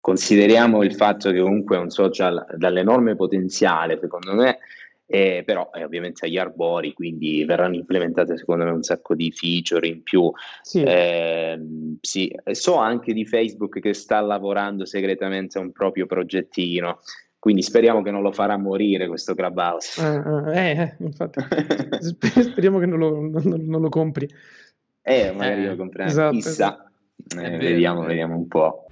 Consideriamo il fatto che comunque è un social dall'enorme potenziale, secondo me, eh, però è ovviamente agli arbori, quindi verranno implementate secondo me un sacco di feature in più. Sì, Ehm, sì, so anche di Facebook che sta lavorando segretamente a un proprio progettino, quindi speriamo che non lo farà morire questo Clubhouse. eh, eh, eh, infatti. Sper- Speriamo che non lo, non- non lo compri. Eh, magari Eh, lo compriamo, esatto, chissà. Eh, vero, vediamo, vediamo un po'.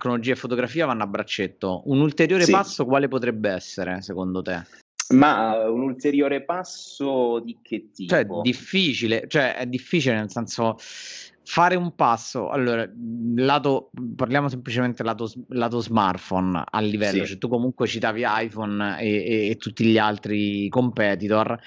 Tecnologia e fotografia vanno a braccetto. Un ulteriore Sì. passo quale potrebbe essere, secondo te? Ma uh, un ulteriore passo di che tipo? Cioè, difficile, cioè è difficile nel senso fare un passo. Allora, lato, parliamo semplicemente lato, lato smartphone a livello, Sì. cioè tu comunque citavi iPhone e, e- e tutti gli altri competitor.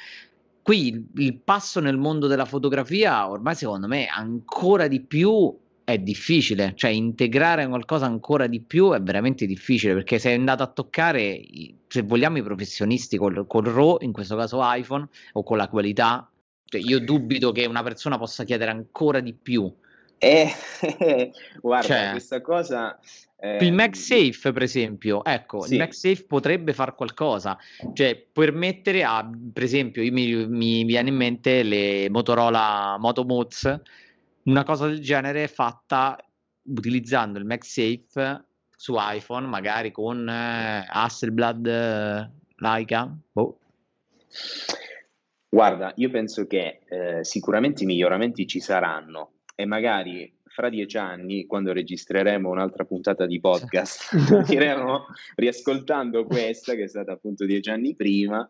Qui il, il passo nel mondo della fotografia, ormai secondo me ancora di più è difficile, cioè integrare qualcosa ancora di più è veramente difficile perché sei andato a toccare, se vogliamo, i professionisti col, col RAW, in questo caso iPhone, o con la qualità. Cioè, io dubito che una persona possa chiedere ancora di più. Eh, guarda, Cioè- questa cosa il ehm, MagSafe, per esempio, ecco, sì. il MagSafe potrebbe fare qualcosa, cioè permettere a, per esempio, mi, mi viene in mente le Motorola Moto Mods, una cosa del genere fatta utilizzando il MagSafe su iPhone, magari con eh, Hasselblad, eh, Leica, boh. Guarda, io penso che eh, sicuramente i miglioramenti ci saranno e magari fra dieci anni, quando registreremo un'altra puntata di podcast, diremo, riascoltando questa, che è stata appunto dieci anni prima,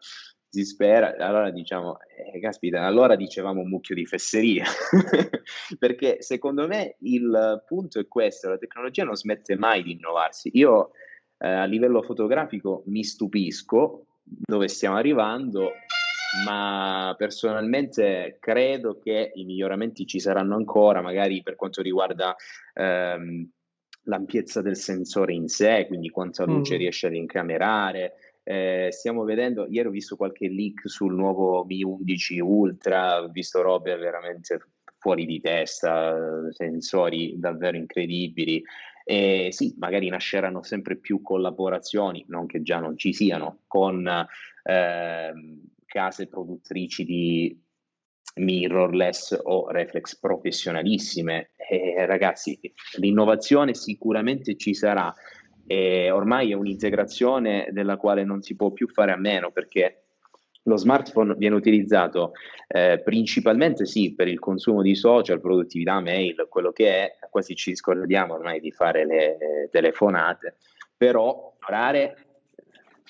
si spera, allora diciamo, eh, caspita, allora dicevamo un mucchio di fesseria, perché secondo me il punto è questo, la tecnologia non smette mai di innovarsi. Io eh, a livello fotografico mi stupisco dove stiamo arrivando, ma personalmente credo che i miglioramenti ci saranno ancora, magari per quanto riguarda ehm, l'ampiezza del sensore in sé, quindi quanta luce mm. riesce ad incamerare. Eh, stiamo vedendo, ieri ho visto qualche leak sul nuovo Mi 11 Ultra, ho visto robe veramente fuori di testa, sensori davvero incredibili. E sì, magari nasceranno sempre più collaborazioni, non che già non ci siano, con eh, case produttrici di mirrorless o reflex professionalissime. E, ragazzi, l'innovazione sicuramente ci sarà. E ormai è un'integrazione della quale non si può più fare a meno perché lo smartphone viene utilizzato eh, principalmente sì per il consumo di social, produttività mail, quello che è, quasi ci scordiamo ormai di fare le telefonate, però fare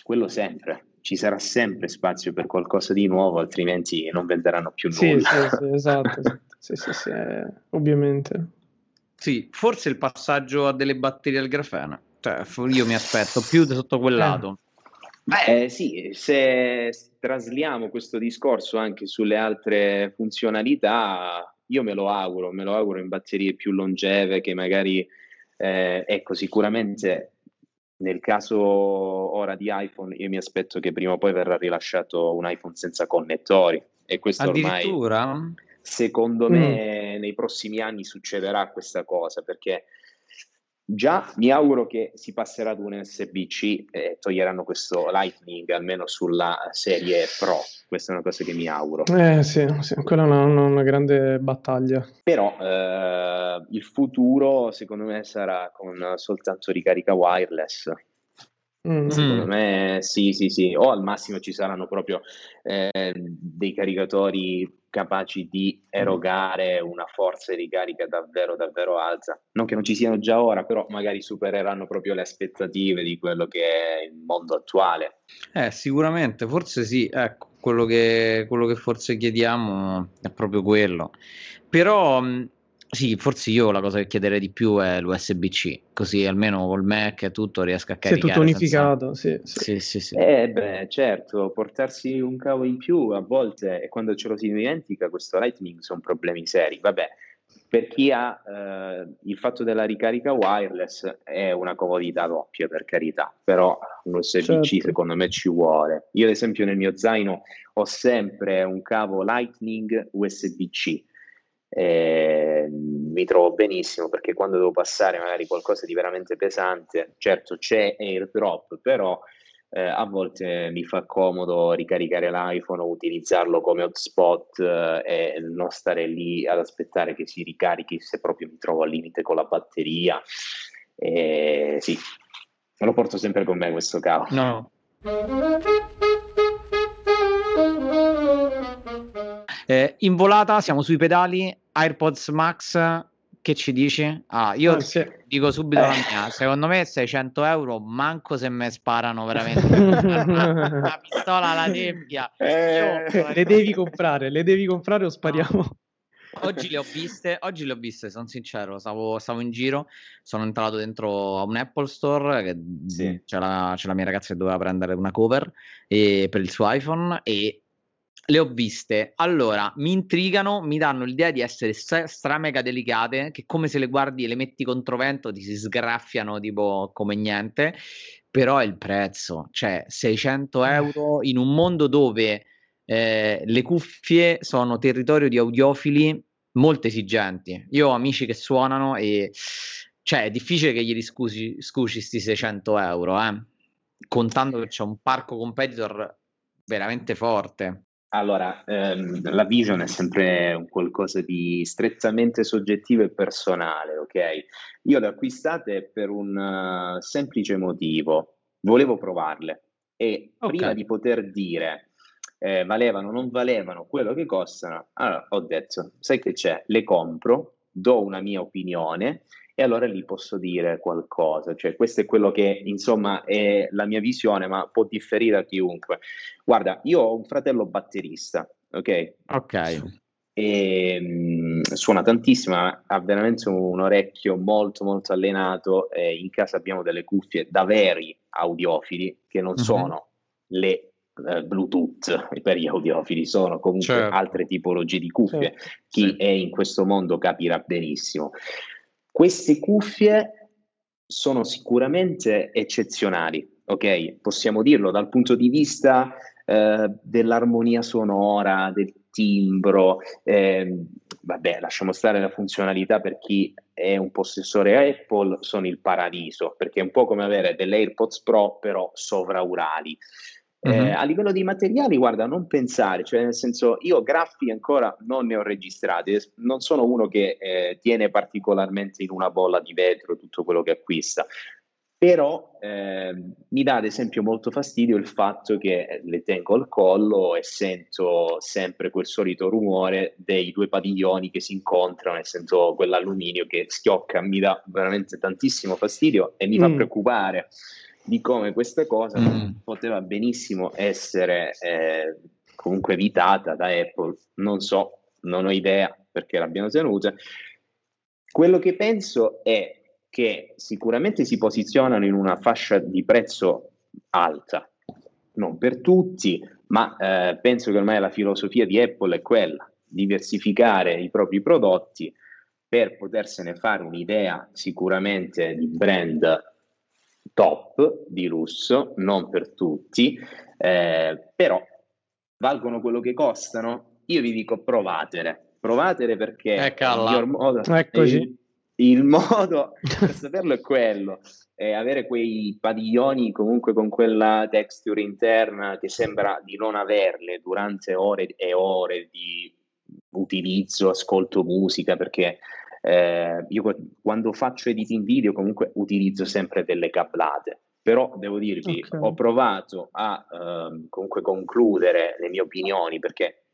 quello sempre ci sarà sempre spazio per qualcosa di nuovo, altrimenti non venderanno più nulla. Sì, sì, sì esatto, sì, sì, sì, eh, ovviamente. Sì, forse il passaggio a delle batterie al grafene, cioè io mi aspetto più sotto quel eh. lato. Beh, sì, se trasliamo questo discorso anche sulle altre funzionalità, io me lo auguro, me lo auguro in batterie più longeve che magari, eh, ecco, sicuramente nel caso ora di iPhone, io mi aspetto che prima o poi verrà rilasciato un iPhone senza connettori e questo ormai secondo me mm. nei prossimi anni succederà questa cosa perché già mi auguro che si passerà ad un USB-C e toglieranno questo Lightning almeno sulla serie Pro. Questa è una cosa che mi auguro. Eh sì, sì quella è una, una, grande battaglia. Però eh, il futuro secondo me sarà con soltanto ricarica wireless. Mm. Secondo me sì, sì, sì, o al massimo ci saranno proprio eh, dei caricatori capaci di erogare una forza di carica davvero, davvero alta. Non che non ci siano già ora, però magari supereranno proprio le aspettative di quello che è il mondo attuale. Eh, sicuramente, forse sì, ecco, quello che, quello che forse chiediamo è proprio quello. Però sì, forse io la cosa che chiederei di più è l'USB-C, così almeno col Mac e tutto riesco a caricare. Sì, tutto unificato, senza... sì, sì. Sì, sì, sì. Eh beh, certo, portarsi un cavo in più a volte, e quando ce lo si dimentica, questo Lightning sono problemi seri. Vabbè, per chi ha eh, il fatto della ricarica wireless è una comodità doppia, per carità, però un USB-C certo. secondo me ci vuole. Io ad esempio nel mio zaino ho sempre un cavo Lightning USB-C eh, mi trovo benissimo perché quando devo passare magari qualcosa di veramente pesante, certo c'è AirDrop, però eh, a volte mi fa comodo ricaricare l'iPhone utilizzarlo come hotspot eh, e non stare lì ad aspettare che si ricarichi se proprio mi trovo al limite con la batteria. Eh, sì, me lo porto sempre con me questo cavo. No. Eh, in volata siamo sui pedali AirPods Max. Che ci dici? Ah, io ah, sì. dico subito eh. la mia. Secondo me 600 euro, manco se me sparano veramente una pistola alla tempia. Eh. Io... Le devi comprare, le devi comprare o spariamo. No. Oggi le ho viste, oggi le ho viste, sono sincero, stavo, stavo, in giro, sono entrato dentro a un Apple Store, che sì. c'è, la, c'è, la, mia ragazza che doveva prendere una cover e, per il suo iPhone e le ho viste. Allora, mi intrigano, mi danno l'idea di essere stra, stra mega delicate, che come se le guardi e le metti contro vento ti si sgraffiano tipo come niente, però è il prezzo, cioè 600 eh. euro in un mondo dove eh, le cuffie sono territorio di audiofili molto esigenti. Io ho amici che suonano e cioè è difficile che gli scusi, scusi sti 600 euro, eh? contando che c'è un parco competitor veramente forte. Allora, ehm, la vision è sempre un qualcosa di strettamente soggettivo e personale, ok? Io le ho acquistate per un uh, semplice motivo, volevo provarle e okay. prima di poter dire eh, valevano o non valevano quello che costano, allora ho detto, sai che c'è, le compro, do una mia opinione e allora lì posso dire qualcosa. Cioè, questo è quello che insomma è la mia visione, ma può differire a chiunque. Guarda, io ho un fratello batterista, ok? Ok. E, mh, suona tantissimo, ha veramente un orecchio molto molto allenato. E in casa abbiamo delle cuffie da veri audiofili che non uh-huh. sono le Uh, Bluetooth per gli audiofili, sono comunque certo. altre tipologie di cuffie. Sì. Chi sì. è in questo mondo capirà benissimo. Queste cuffie sono sicuramente eccezionali, ok? Possiamo dirlo dal punto di vista eh, dell'armonia sonora, del timbro, eh, vabbè, lasciamo stare la funzionalità per chi è un possessore Apple, sono il paradiso, perché è un po' come avere delle AirPods Pro però sovraurali. Eh, a livello di materiali, guarda, non pensare, cioè nel senso, io graffi ancora non ne ho registrati, non sono uno che eh, tiene particolarmente in una bolla di vetro tutto quello che acquista, però eh, mi dà ad esempio molto fastidio il fatto che le tengo al collo e sento sempre quel solito rumore dei due padiglioni che si incontrano e sento quell'alluminio che schiocca, mi dà veramente tantissimo fastidio e mi mm. fa preoccupare di come questa cosa mm. poteva benissimo essere eh, comunque evitata da Apple. Non so, non ho idea perché l'abbiano tenuta. Quello che penso è che sicuramente si posizionano in una fascia di prezzo alta, non per tutti, ma eh, penso che ormai la filosofia di Apple è quella, diversificare i propri prodotti per potersene fare un'idea sicuramente di brand top di lusso, non per tutti, eh, però valgono quello che costano. Io vi dico provatele, provatele perché il miglior modo, il, il modo per saperlo è quello, è avere quei padiglioni comunque con quella texture interna che sembra di non averle durante ore e ore di utilizzo, ascolto musica, perché eh, io quando faccio editing video comunque utilizzo sempre delle cablate, però devo dirvi, okay. ho provato a eh, comunque concludere le mie opinioni perché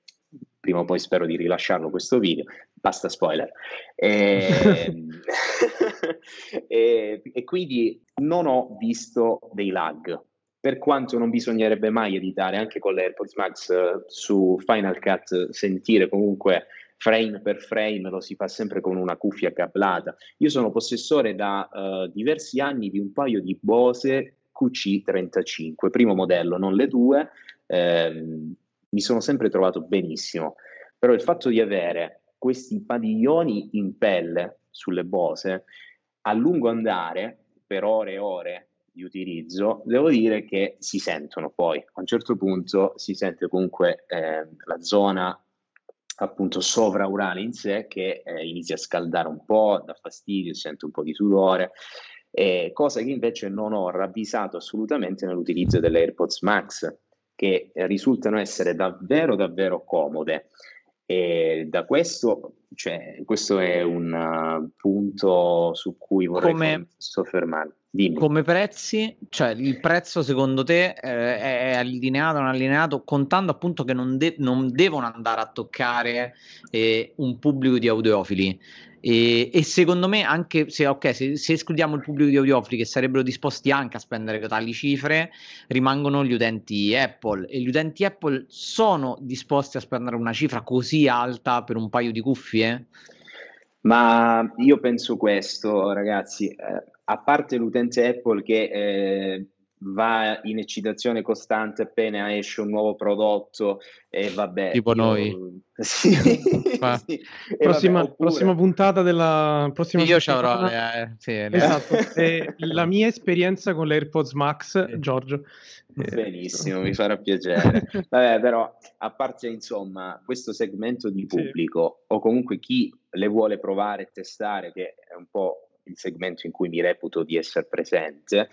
prima o poi spero di rilasciarlo questo video, basta spoiler. E, ehm, e, e, quindi non ho visto dei lag, per quanto non bisognerebbe mai editare anche con l'AirPods Max uh, su Final Cut, sentire comunque frame per frame lo si fa sempre con una cuffia cablata. Io sono possessore da uh, diversi anni di un paio di Bose QC35, primo modello, non le due, ehm, mi sono sempre trovato benissimo, però il fatto di avere questi padiglioni in pelle sulle Bose a lungo andare, per ore e ore di utilizzo, devo dire che si sentono poi, a un certo punto si sente comunque eh, la zona appunto sovraurale in sé che eh, inizia a scaldare un po', dà fastidio, sente un po' di sudore, eh, cosa che invece non ho ravvisato assolutamente nell'utilizzo delle AirPods Max, che risultano essere davvero davvero comode. E da questo, cioè, questo è un uh, punto su cui vorrei Come... soffermarmi. Dimmi. Come prezzi, cioè il prezzo secondo te eh, è allineato o non allineato, contando appunto che non, de- non devono andare a toccare eh, un pubblico di audiofili. E, e, secondo me, anche se, okay, se, se, escludiamo il pubblico di audiofili che sarebbero disposti anche a spendere tali cifre, rimangono gli utenti Apple. E gli utenti Apple sono disposti a spendere una cifra così alta per un paio di cuffie? Ma io penso questo, ragazzi. Eh, a parte l'utente Apple che eh, va in eccitazione costante appena esce un nuovo prodotto e vabbè tipo io... noi. sì, sì. Prossima, vabbè, oppure... prossima, puntata della prossima io ci avrò le, sì, le... esatto la mia esperienza con l'AirPods Max Giorgio. Benissimo mi farà piacere. Vabbè però a parte insomma questo segmento di pubblico o comunque chi le vuole provare e testare che è un po' il segmento in cui mi reputo di essere presente,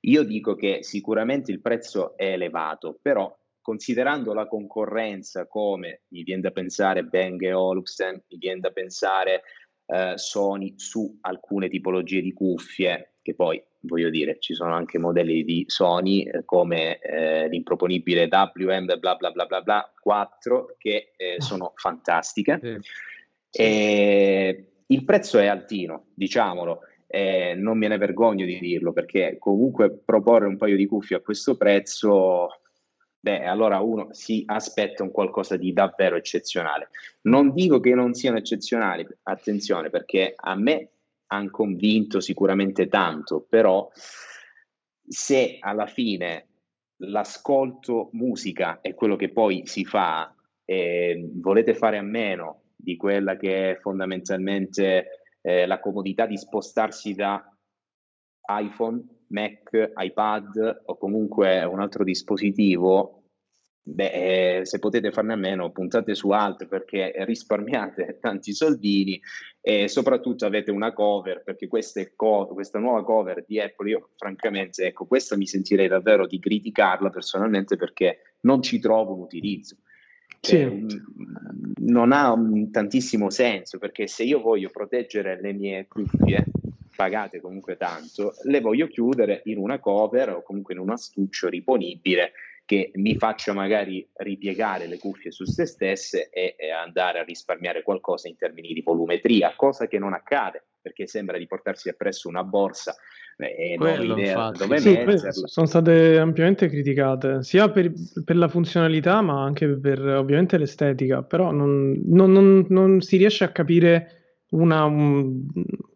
io dico che sicuramente il prezzo è elevato, però considerando la concorrenza come mi viene da pensare Bang Olufsen, mi viene da pensare eh, Sony su alcune tipologie di cuffie, che poi voglio dire ci sono anche modelli di Sony eh, come eh, l'improponibile WM bla bla bla bla bla 4 che eh, ah. sono fantastiche. Sì. E il prezzo è altino, diciamolo, eh, non me ne vergogno di dirlo perché comunque proporre un paio di cuffie a questo prezzo beh, allora uno si aspetta un qualcosa di davvero eccezionale. Non dico che non siano eccezionali, attenzione, perché a me hanno convinto sicuramente tanto, però se alla fine l'ascolto musica è quello che poi si fa e volete fare a meno di quella che è fondamentalmente eh, la comodità di spostarsi da iPhone, Mac, iPad o comunque un altro dispositivo Beh, eh, se potete farne a meno, puntate su altro perché risparmiate tanti soldini e soprattutto avete una cover perché co- questa nuova cover di Apple, io francamente, ecco, questa mi sentirei davvero di criticarla personalmente perché non ci trovo un utilizzo. Sì. non ha tantissimo senso perché se io voglio proteggere le mie cuffie pagate comunque tanto, le voglio chiudere in una cover o comunque in un astuccio riponibile che mi faccia magari ripiegare le cuffie su se stesse e, e, andare a risparmiare qualcosa in termini di volumetria, cosa che non accade perché sembra di portarsi appresso una borsa e non ho idea dove sì. Sono state ampiamente criticate sia per, per, la funzionalità ma anche per ovviamente l'estetica, però non, non, non, non si riesce a capire una, un,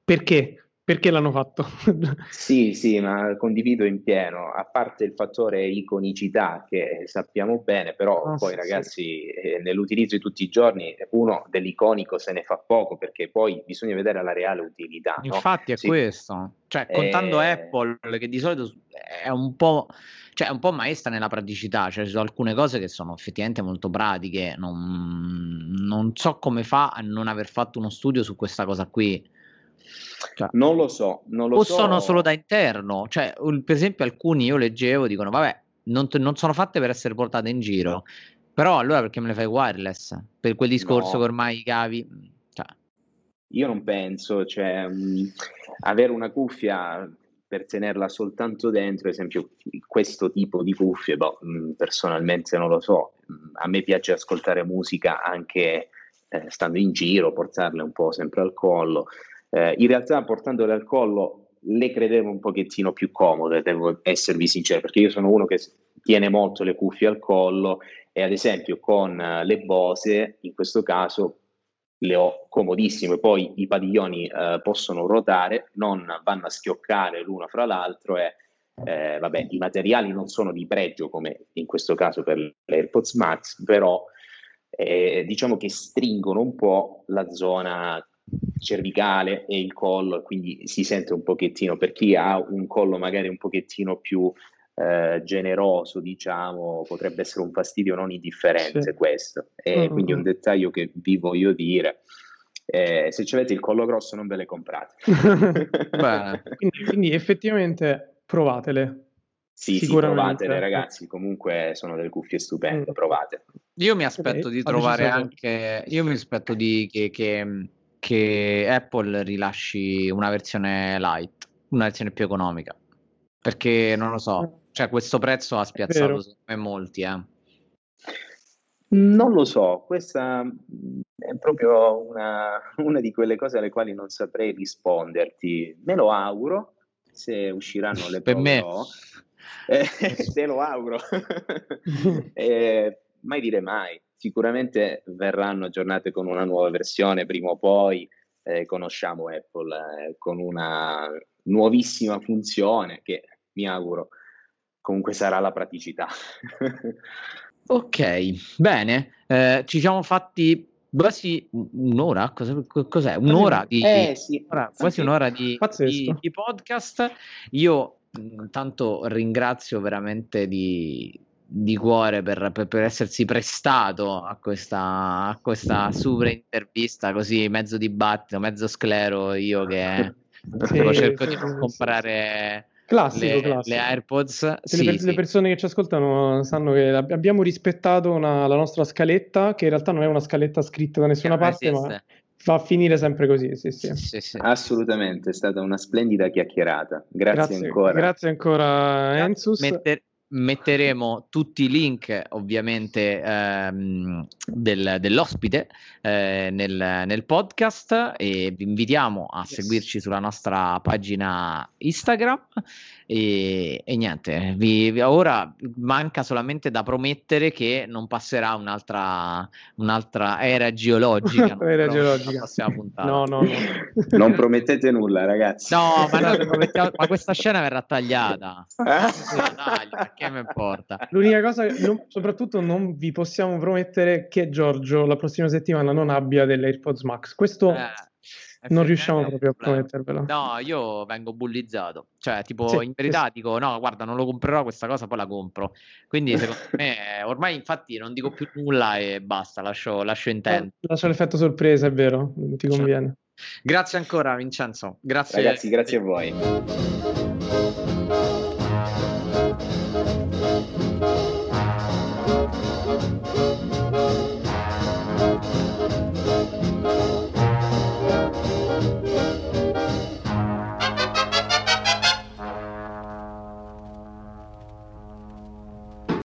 perché perché l'hanno fatto? sì, sì, ma condivido in pieno, a parte il fattore iconicità che sappiamo bene, però oh, poi sì, ragazzi sì. Eh, nell'utilizzo di tutti i giorni uno dell'iconico se ne fa poco perché poi bisogna vedere la reale utilità. Infatti no? è sì. questo, cioè contando eh... Apple che di solito è un po'... Cioè, è un po' maestra nella praticità, cioè ci sono alcune cose che sono effettivamente molto pratiche, non, non so come fa a non aver fatto uno studio su questa cosa qui, cioè, non lo so, non lo o so. sono solo da interno, cioè, per esempio alcuni io leggevo dicono vabbè non, non, sono fatte per essere portate in giro, però allora perché me le fai wireless? Per quel discorso no. che ormai i cavi... Cioè. Io non penso, cioè mh, avere una cuffia per tenerla soltanto dentro, ad esempio questo tipo di cuffie, boh, mh, personalmente non lo so, a me piace ascoltare musica anche eh, stando in giro, portarle un po' sempre al collo. Eh, in realtà portandole al collo le credevo un pochettino più comode, devo esservi sincero, perché io sono uno che tiene molto le cuffie al collo e ad esempio con uh, le Bose in questo caso le ho comodissime, poi i padiglioni uh, possono ruotare, non vanno a schioccare l'uno fra l'altro e eh, vabbè, i materiali non sono di pregio come in questo caso per l'AirPods Max, però eh, diciamo che stringono un po' la zona cervicale e il collo, quindi si sente un pochettino, per chi ha un collo magari un pochettino più eh, generoso, diciamo, potrebbe essere un fastidio non indifferente sì. questo. E mm-hmm. quindi un dettaglio che vi voglio dire. Eh, se avete il collo grosso non ve le comprate. quindi, quindi, effettivamente provatele. Sì, sì, provatele ragazzi, comunque sono delle cuffie stupende, mm. provate. Io mi aspetto okay. di trovare anche, io mi aspetto di, che, che che Apple rilasci una versione light, una versione più economica. Perché non lo so, cioè questo prezzo ha spiazzato me molti, eh. Non lo so, questa è proprio una, una, di quelle cose alle quali non saprei risponderti. Me lo auguro, se usciranno le per me. Eh, te lo auguro. eh, mai dire mai sicuramente verranno aggiornate con una nuova versione prima o poi. Eh, conosciamo Apple eh, con una nuovissima funzione che mi auguro comunque sarà la praticità. ok, bene, eh, ci siamo fatti quasi un'ora, Cosa, cos'è? Un'ora di, eh, sì. quasi un'ora di, di, di, podcast. Io intanto ringrazio veramente di, di cuore per, per, per, essersi prestato a questa, a questa super intervista, così mezzo dibattito, mezzo sclero, io che Sì, cerco di non comprare classico, le, classico. le AirPods. Sì, le, le, persone che ci ascoltano sanno che abbiamo rispettato una, la nostra scaletta, che in realtà non è una scaletta scritta da nessuna parte, ma va a finire sempre così. Sì, sì. Sì, sì. Assolutamente, è stata una splendida chiacchierata. Grazie, grazie ancora. Grazie ancora, Enzus. Metter, metteremo tutti i link ovviamente ehm, del, dell'ospite eh, nel, nel, podcast e vi invitiamo a yes. seguirci sulla nostra pagina Instagram e, e niente, vi, vi, ora manca solamente da promettere che non passerà un'altra, un'altra era geologica. era geologica. No, no, no. non promettete nulla, ragazzi. No, ma, no, ma questa scena verrà tagliata. Perché mi importa? L'unica cosa, non, soprattutto, non vi possiamo promettere che Giorgio la prossima settimana non abbia delle AirPods Max. Questo. Eh non riusciamo proprio a promettervelo. No, io vengo bullizzato. Cioè, tipo, sì, in verità sì. dico, no, guarda, non lo comprerò questa cosa, poi la compro. Quindi, secondo me, ormai, infatti, non dico più nulla e basta, lascio, lascio intendere. Lascio l'effetto sorpresa, è vero, ti conviene. Grazie ancora, Vincenzo. Grazie. Ragazzi, grazie a voi.